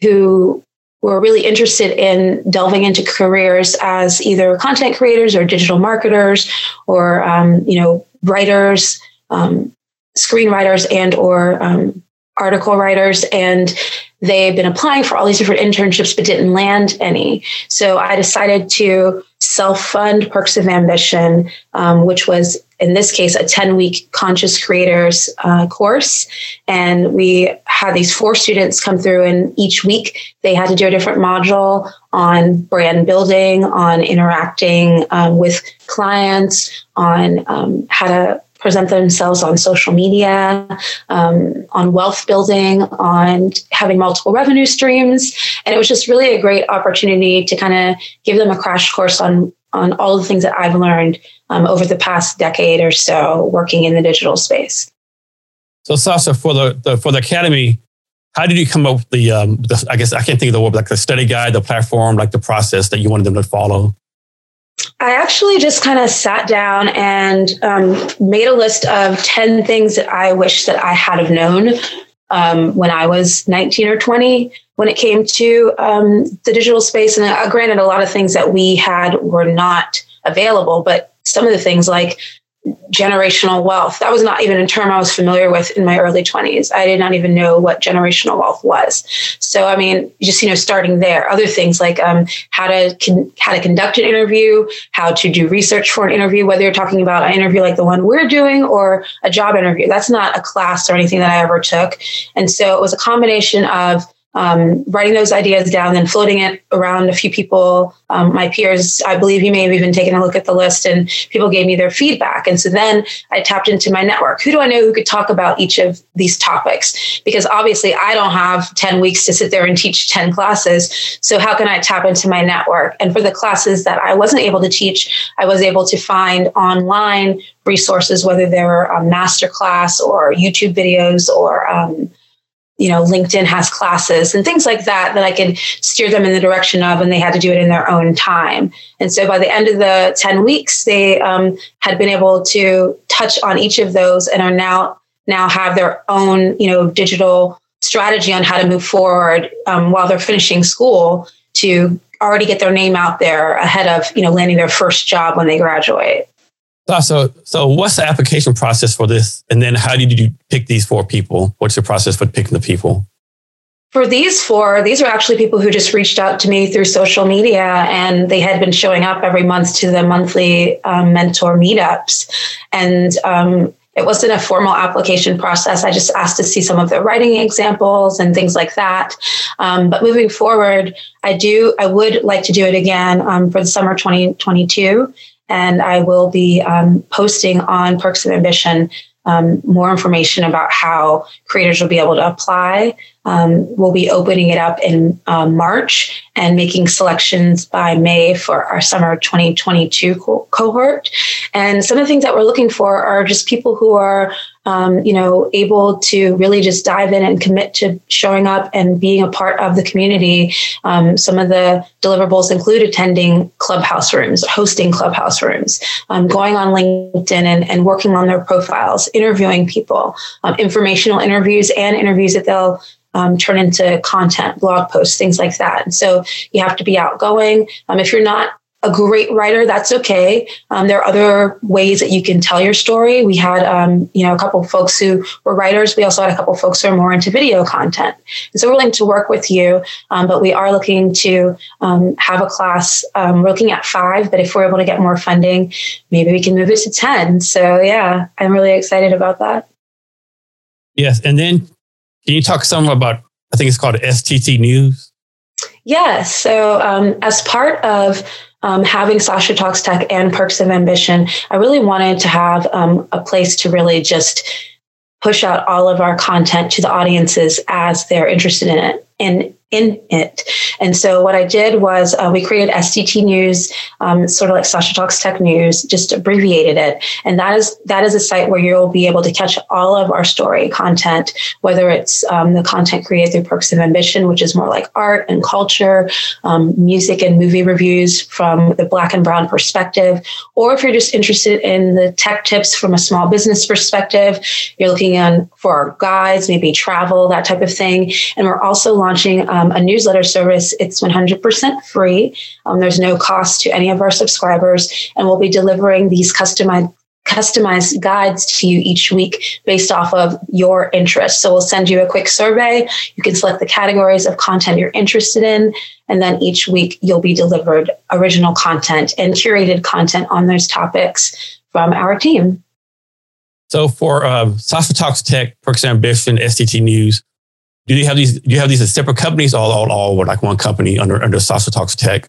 who were really interested in delving into careers as either content creators or digital marketers or um, you know writers um, screenwriters and or um, article writers. And they've been applying for all these different internships but didn't land any. So i decided to self-fund perks of ambition um, which was in this case, a 10 week conscious creators uh, course. And we had these four students come through, and each week they had to do a different module on brand building, on interacting um, with clients, on um, how to present themselves on social media, um, on wealth building, on having multiple revenue streams. And it was just really a great opportunity to kind of give them a crash course on on all the things that I've learned um, over the past decade or so working in the digital space. So, Sasha, for the, the for the academy, how did you come up with the, um, the, I guess I can't think of the word, like the study guide, the platform, like the process that you wanted them to follow? I actually just kind of sat down and um, made a list of 10 things that I wish that I had have known um, when I was 19 or 20 when it came to um, the digital space. And uh, granted, a lot of things that we had were not available, but some of the things like generational wealth. That was not even a term I was familiar with in my early 20s. I did not even know what generational wealth was. So, I mean, just, you know, starting there, other things like um, how to con- how to conduct an interview, how to do research for an interview, whether you're talking about an interview like the one we're doing or a job interview. That's not a class or anything that I ever took. And so it was a combination of um, writing those ideas down, then floating it around a few people, um, my peers. I believe you may have even taken a look at the list, and people gave me their feedback. And so then I tapped into my network. Who do I know who could talk about each of these topics? Because obviously, I don't have 10 weeks to sit there and teach 10 classes. So, how can I tap into my network? And for the classes that I wasn't able to teach, I was able to find online resources, whether they were a master class or YouTube videos or um, you know, LinkedIn has classes and things like that that I could steer them in the direction of, and they had to do it in their own time. And so by the end of the 10 weeks, they um, had been able to touch on each of those and are now now have their own, you know, digital strategy on how to move forward um, while they're finishing school to already get their name out there ahead of, you know, landing their first job when they graduate. So, so what's the application process for this? And then how did you pick these four people? What's your process for picking the people? For these four, these are actually people who just reached out to me through social media and they had been showing up every month to the monthly um, mentor meetups. And um, it wasn't a formal application process. I just asked to see some of their writing examples and things like that. Um, but moving forward, I do, I would like to do it again um, for the summer 2022 and I will be um, posting on Perks of Ambition um, more information about how creators will be able to apply. Um, we'll be opening it up in uh, March and making selections by May for our summer 2022 co- cohort. And some of the things that we're looking for are just people who are um, you know, able to really just dive in and commit to showing up and being a part of the community. Um, some of the deliverables include attending clubhouse rooms, hosting clubhouse rooms, um, going on LinkedIn and, and working on their profiles, interviewing people, um, informational interviews and interviews that they'll um, turn into content, blog posts, things like that. And so you have to be outgoing. Um, if you're not a great writer, that's okay. Um, there are other ways that you can tell your story. We had, um, you know, a couple of folks who were writers. We also had a couple of folks who are more into video content. And so we're willing to work with you, um, but we are looking to um, have a class. Um, we're looking at five, but if we're able to get more funding, maybe we can move it to 10. So yeah, I'm really excited about that. Yes. And then can you talk some about, I think it's called STT News? Yes. So um, as part of um, having Sasha Talks Tech and Perks of Ambition, I really wanted to have um, a place to really just push out all of our content to the audiences as they're interested in it. And in it. And so what I did was uh, we created STT News, um, sort of like Sasha Talks Tech News, just abbreviated it. And that is that is a site where you'll be able to catch all of our story content, whether it's um, the content created through Perks of Ambition, which is more like art and culture, um, music and movie reviews from the Black and Brown perspective, or if you're just interested in the tech tips from a small business perspective, you're looking on for our guides, maybe travel, that type of thing. And we're also launching um, a newsletter service. It's 100% free. Um, there's no cost to any of our subscribers, and we'll be delivering these customized customized guides to you each week based off of your interests. So we'll send you a quick survey. You can select the categories of content you're interested in. And then each week you'll be delivered original content and curated content on those topics from our team. So for uh, Sasha Talks Tech, Perks Ambition, STT News, do you have these? Do you have these as separate companies, all, all, all, or like one company under under Sasha Talks Tech?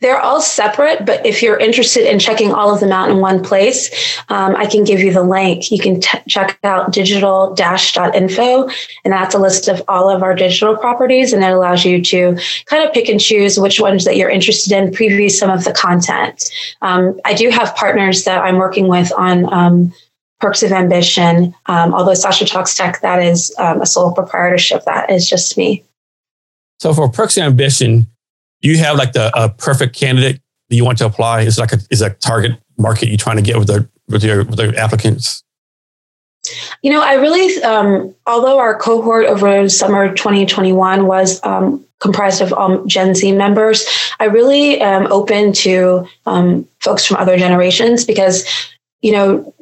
They're all separate, but if you're interested in checking all of them out in one place, um, I can give you the link. You can t- check out digital-info, and that's a list of all of our digital properties, and it allows you to kind of pick and choose which ones that you're interested in, preview some of the content. Um, I do have partners that I'm working with on um, Perks of Ambition. Um, although Sasha Talks Tech, that is um, a sole proprietorship. That is just me. So for Perks of Ambition, do you have like the a perfect candidate that you want to apply? Is like a is a target market you're trying to get with the with your with the applicants? You know, I really, um, although our cohort over summer 2021 was um, comprised of um, Gen Z members, I really am open to um, folks from other generations because you know,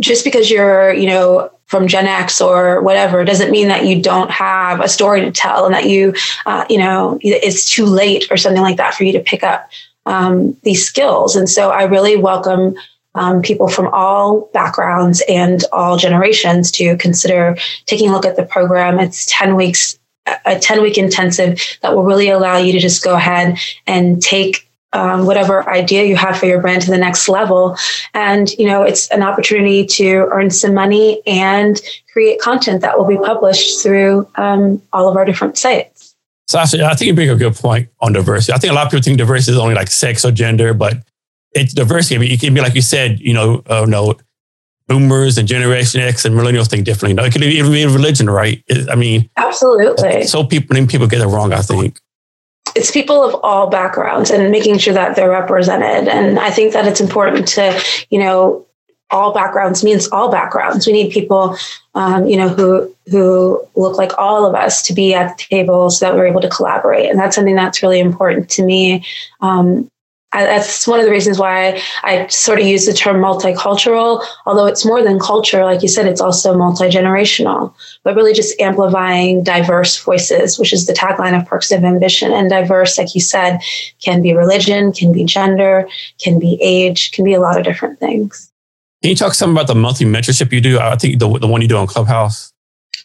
just because you're, you know, from Gen X or whatever doesn't mean that you don't have a story to tell and that you, uh, you know, it's too late or something like that for you to pick up um, these skills. And so I really welcome um, people from all backgrounds and all generations to consider taking a look at the program. It's 10 weeks, a 10 week intensive that will really allow you to just go ahead and take um, whatever idea you have for your brand to the next level. And, you know, it's an opportunity to earn some money and create content that will be published through um, all of our different sites. Sasha, I think you bring a good point on diversity. I think a lot of people think diversity is only like sex or gender, but it's diversity. I mean, it can be like you said, you know, uh, no, boomers and Generation X and millennials think differently. You know, it could even be religion, right? I mean, absolutely. So people, people get it wrong. I think it's people of all backgrounds and making sure that they're represented. And I think that it's important to, you know, all backgrounds means all backgrounds. We need people, um, you know, who who look like all of us to be at the table so that we're able to collaborate. And that's something that's really important to me. Um, that's one of the reasons why I sort of use the term multicultural, although it's more than culture. Like you said, it's also multi generational, but really just amplifying diverse voices, which is the tagline of Perks of Ambition. And diverse, like you said, can be religion, can be gender, can be age, can be a lot of different things. Can you talk some about the monthly mentorship you do? I think the, the one you do on Clubhouse.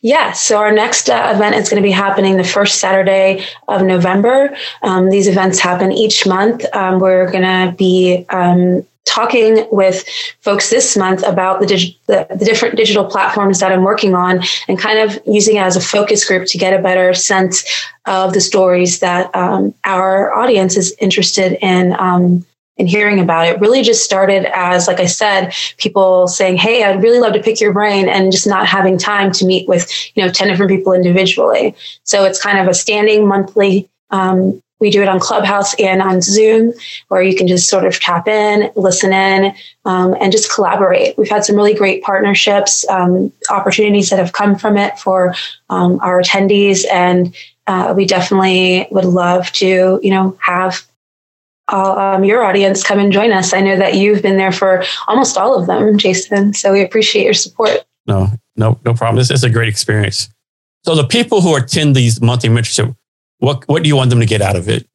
Yeah, so our next uh, event is going to be happening the first Saturday of November. Um, these events happen each month. Um, we're going to be um, talking with folks this month about the, dig- the, the, different digital platforms that I'm working on and kind of using it as a focus group to get a better sense of the stories that um, our audience is interested in um, and hearing about it really just started as, like I said, people saying, Hey, I'd really love to pick your brain and just not having time to meet with, you know, 10 different people individually. So it's kind of a standing monthly, um, we do it on Clubhouse and on Zoom, where you can just sort of tap in, listen in, um, and just collaborate. We've had some really great partnerships, um, opportunities that have come from it for um, our attendees, and uh, we definitely would love to, you know, have um, your audience come and join us. I know that you've been there for almost all of them, Jason. So we appreciate your support. No, no, no problem. This is a great experience. So the people who attend these monthly mentorship, what what do you want them to get out of it?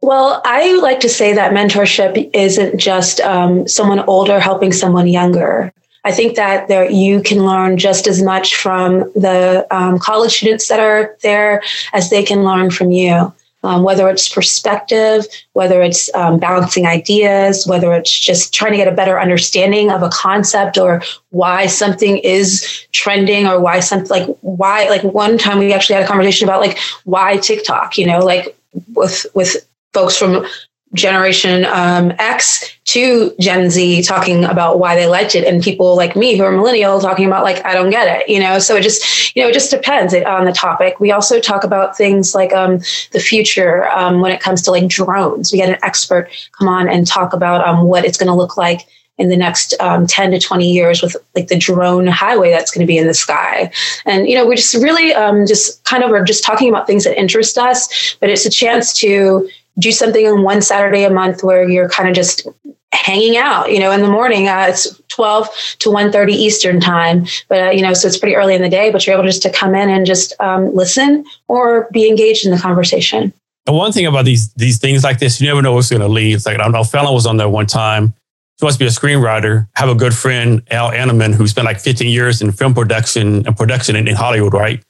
Well, I like to say that mentorship isn't just um, someone older helping someone younger. I think that there you can learn just as much from the um, college students that are there as they can learn from you um, whether it's perspective, whether it's um, balancing ideas, whether it's just trying to get a better understanding of a concept or why something is trending or why something like why like one time we actually had a conversation about like why TikTok, you know, like with with folks from generation um, X to Gen Z talking about why they liked it, and people like me who are millennial talking about like I don't get it, you know. So it just you know it just depends on the topic. We also talk about things like um, the future um, when it comes to like drones. We get an expert come on and talk about um, what it's going to look like in the next um, 10 to 20 years with like the drone highway that's going to be in the sky and you know we just really um, just kind of are just talking about things that interest us but it's a chance to do something on one Saturday a month where you're kind of just hanging out, you know, in the morning. Uh, it's 12 to 1.30 Eastern time, but, uh, you know, so it's pretty early in the day, but you're able just to come in and just um, listen or be engaged in the conversation. And one thing about these these things like this, you never know what's going to lead. It's like, I know, Fallon was on there one time. She wants to be a screenwriter. Have a good friend, Al Anneman, who spent like 15 years in film production and production in, in Hollywood, right?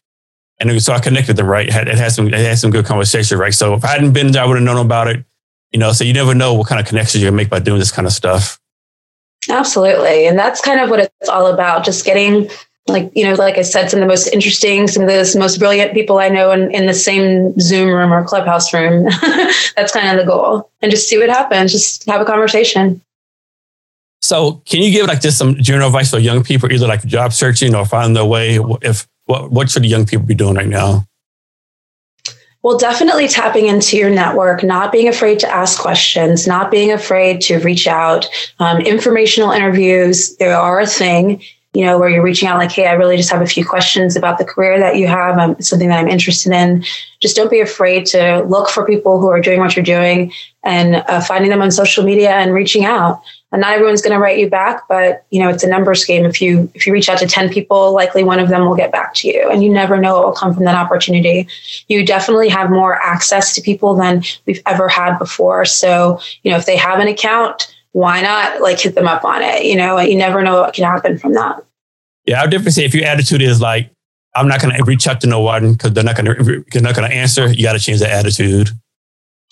And so I connected them right. It had, it had some it had some good conversation, right? So if I hadn't been there, I would have known about it. You know, so you never know what kind of connections you can make by doing this kind of stuff. Absolutely, and that's kind of what it's all about. Just getting like you know, like I said, some of the most interesting, some of the most brilliant people I know in, in the same Zoom room or clubhouse room. *laughs* that's kind of the goal, and just see what happens. Just have a conversation. So, can you give like just some general advice for young people, either like job searching or finding their way? If what what should young people be doing right now? Well, definitely tapping into your network, not being afraid to ask questions, not being afraid to reach out. Um, informational interviews, they are a thing, you know, where you're reaching out like, hey, I really just have a few questions about the career that you have, um, something that I'm interested in. Just don't be afraid to look for people who are doing what you're doing and uh, finding them on social media and reaching out. And not everyone's going to write you back, but you know, it's a numbers game. If you if you reach out to 10 people, likely one of them will get back to you. And you never know what will come from that opportunity. You definitely have more access to people than we've ever had before. So, you know, if they have an account, why not like hit them up on it? You know, you never know what can happen from that. Yeah, I would definitely say if your attitude is like, I'm not going to reach out to no one because they're not going to they're not going to answer. You got to change that attitude.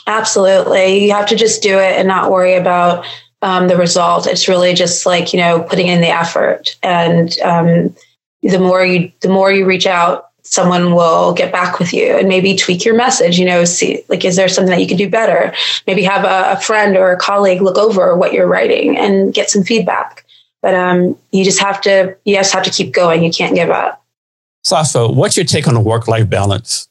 Absolutely, you have to just do it and not worry about um, the result. It's really just like you know putting in the effort, and um, the more you the more you reach out, someone will get back with you and maybe tweak your message. You know, see like is there something that you can do better? Maybe have a, a friend or a colleague look over what you're writing and get some feedback. But um, you just have to you just have to keep going. You can't give up. Sasha, what's your take on the work life balance?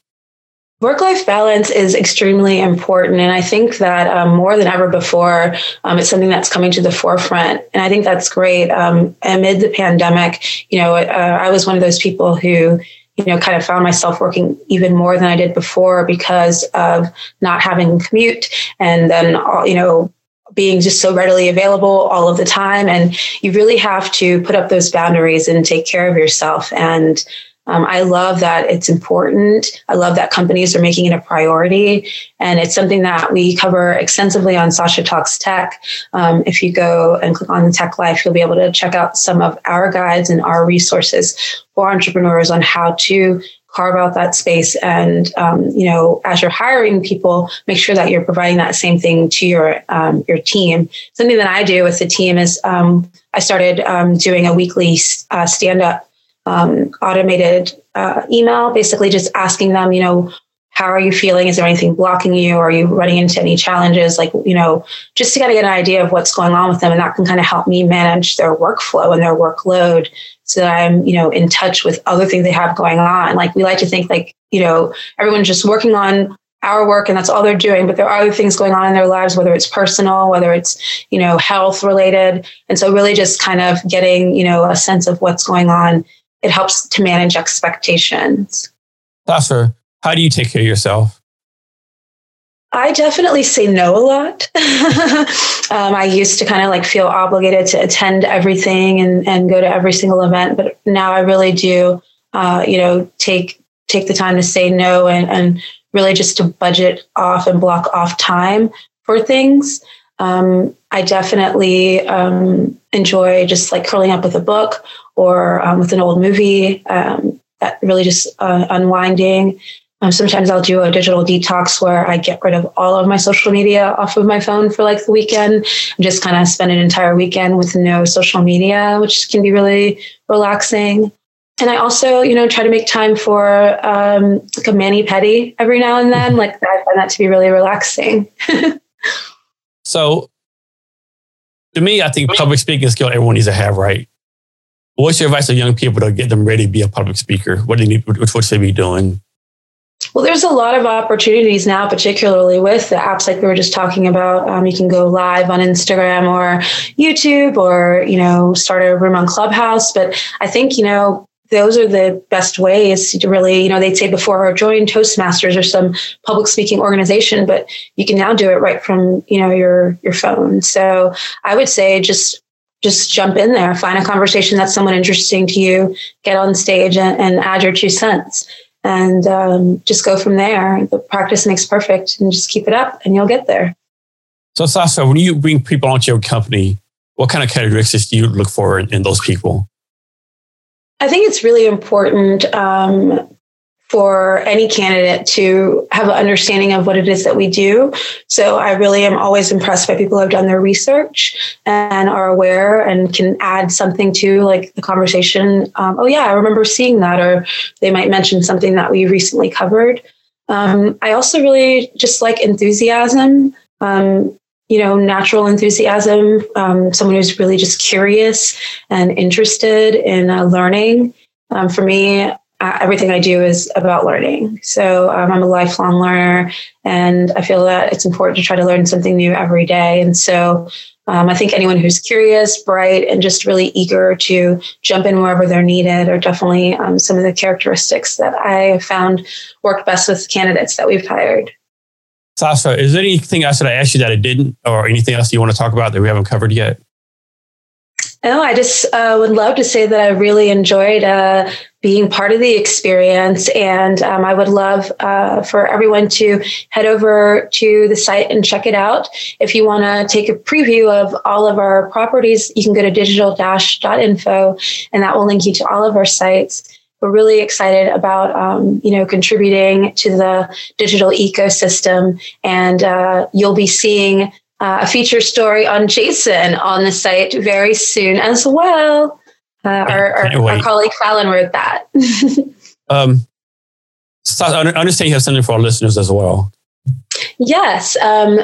Work life balance is extremely important. And I think that um, more than ever before, um, it's something that's coming to the forefront. And I think that's great. Um, amid the pandemic, you know, uh, I was one of those people who, you know, kind of found myself working even more than I did before because of not having commute and then, you know, being just so readily available all of the time. And you really have to put up those boundaries and take care of yourself. And um, I love that it's important. I love that companies are making it a priority. And it's something that we cover extensively on Sasha Talks Tech. Um, if you go and click on the Tech Life, you'll be able to check out some of our guides and our resources for entrepreneurs on how to carve out that space and um, you know as you're hiring people make sure that you're providing that same thing to your um, your team something that i do with the team is um, i started um, doing a weekly uh, stand up um, automated uh, email, basically just asking them, you know, how are you feeling? Is there anything blocking you? Are you running into any challenges? Like, you know, just to kind of get an idea of what's going on with them. And that can kind of help me manage their workflow and their workload so that I'm, you know, in touch with other things they have going on. Like we like to think like, you know, everyone's just working on our work and that's all they're doing but there are other things going on in their lives whether it's personal whether it's you know health related and so really just kind of getting you know a sense of what's going on it helps to manage expectations. Sasha, how do you take care of yourself? I definitely say no a lot. *laughs* um, I used to kind of like feel obligated to attend everything and, and go to every single event, but now I really do, uh, you know, take take the time to say no and, and really just to budget off and block off time for things. Um, I definitely um, enjoy just like curling up with a book or um, with an old movie um, that really just uh, unwinding. Um, sometimes I'll do a digital detox where I get rid of all of my social media off of my phone for like the weekend and just kind of spend an entire weekend with no social media, which can be really relaxing. And I also, you know, try to make time for um, like a mani pedi every now and then. Like I find that to be really relaxing. *laughs* so, to me, I think public speaking skill everyone needs to have, right? What's your advice to young people to get them ready to be a public speaker? What do they need? What should they be doing? Well, there's a lot of opportunities now, particularly with the apps like we were just talking about. Um, you can go live on Instagram or YouTube, or you know, start a room on Clubhouse. But I think you know those are the best ways to really, you know, they'd say before or join Toastmasters or some public speaking organization, but you can now do it right from, you know, your your phone. So I would say just just jump in there, find a conversation that's someone interesting to you, get on stage and, and add your two cents and um, just go from there. The practice makes perfect and just keep it up and you'll get there. So, Sasha, when you bring people onto your company, what kind of characteristics do you look for in, in those people? I think it's really important um, for any candidate to have an understanding of what it is that we do. So I really am always impressed by people who have done their research and are aware and can add something to like the conversation. Um, oh yeah, I remember seeing that, or they might mention something that we recently covered. Um, I also really just like enthusiasm. Um, you know, natural enthusiasm, um, someone who's really just curious and interested in uh, learning. Um, for me, uh, everything I do is about learning. So um, I'm a lifelong learner, and I feel that it's important to try to learn something new every day. And so um, I think anyone who's curious, bright, and just really eager to jump in wherever they're needed are definitely um, some of the characteristics that I have found work best with candidates that we've hired. Sasha, is there anything else that I asked you that I didn't, or anything else you want to talk about that we haven't covered yet? No, I just uh, would love to say that I really enjoyed uh, being part of the experience. And um, I would love uh, for everyone to head over to the site and check it out. If you want to take a preview of all of our properties, you can go to digital-info and that will link you to all of our sites. We're really excited about, um, you know, contributing to the digital ecosystem and uh, you'll be seeing uh, a feature story on Jason on the site very soon as well. Uh, our, our, our, colleague Fallon wrote that. *laughs* um, so I understand you have something for our listeners as well. Yes. Um,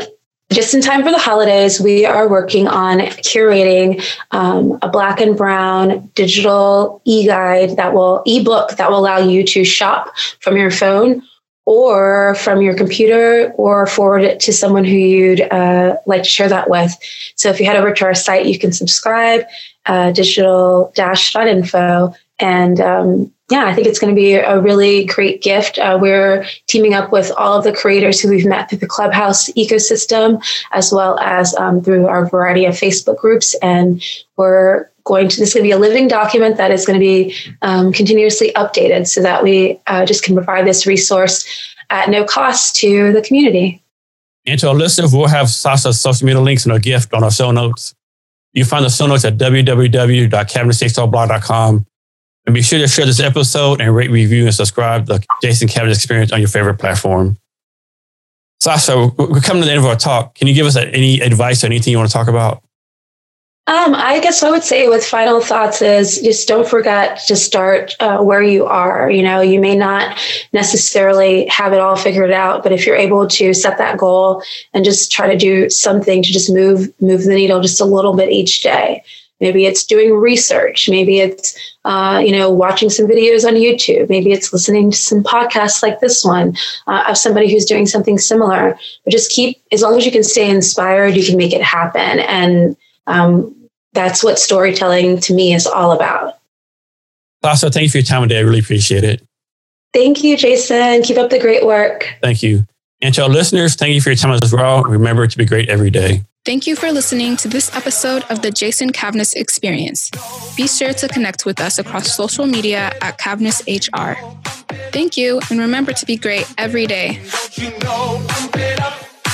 just in time for the holidays, we are working on curating um, a black and brown digital e-guide that will e-book that will allow you to shop from your phone or from your computer or forward it to someone who you'd uh, like to share that with. So if you head over to our site, you can subscribe, uh, digital-info. And um, yeah, I think it's going to be a really great gift. Uh, we're teaming up with all of the creators who we've met through the Clubhouse ecosystem, as well as um, through our variety of Facebook groups. And we're going to, this is going to be a living document that is going to be um, continuously updated so that we uh, just can provide this resource at no cost to the community. And to our listeners, we'll have Sasha's social media links and a gift on our show notes. You find the show notes at www.cabinetsextalkblog.com. And be sure to share this episode and rate, review, and subscribe the Jason Cavness Experience on your favorite platform. Sasha, we're coming to the end of our talk. Can you give us any advice or anything you want to talk about? Um, I guess I would say with final thoughts is just don't forget to start uh, where you are. You know, you may not necessarily have it all figured out, but if you're able to set that goal and just try to do something to just move move the needle just a little bit each day. Maybe it's doing research. Maybe it's uh, you know watching some videos on YouTube. Maybe it's listening to some podcasts like this one uh, of somebody who's doing something similar. But just keep as long as you can stay inspired, you can make it happen. And um, that's what storytelling to me is all about. Also, thank you for your time today. I really appreciate it. Thank you, Jason. Keep up the great work. Thank you. And to our listeners, thank you for your time as well. Remember to be great every day. Thank you for listening to this episode of the Jason Cavness Experience. Be sure to connect with us across social media at Cavness HR. Thank you, and remember to be great every day.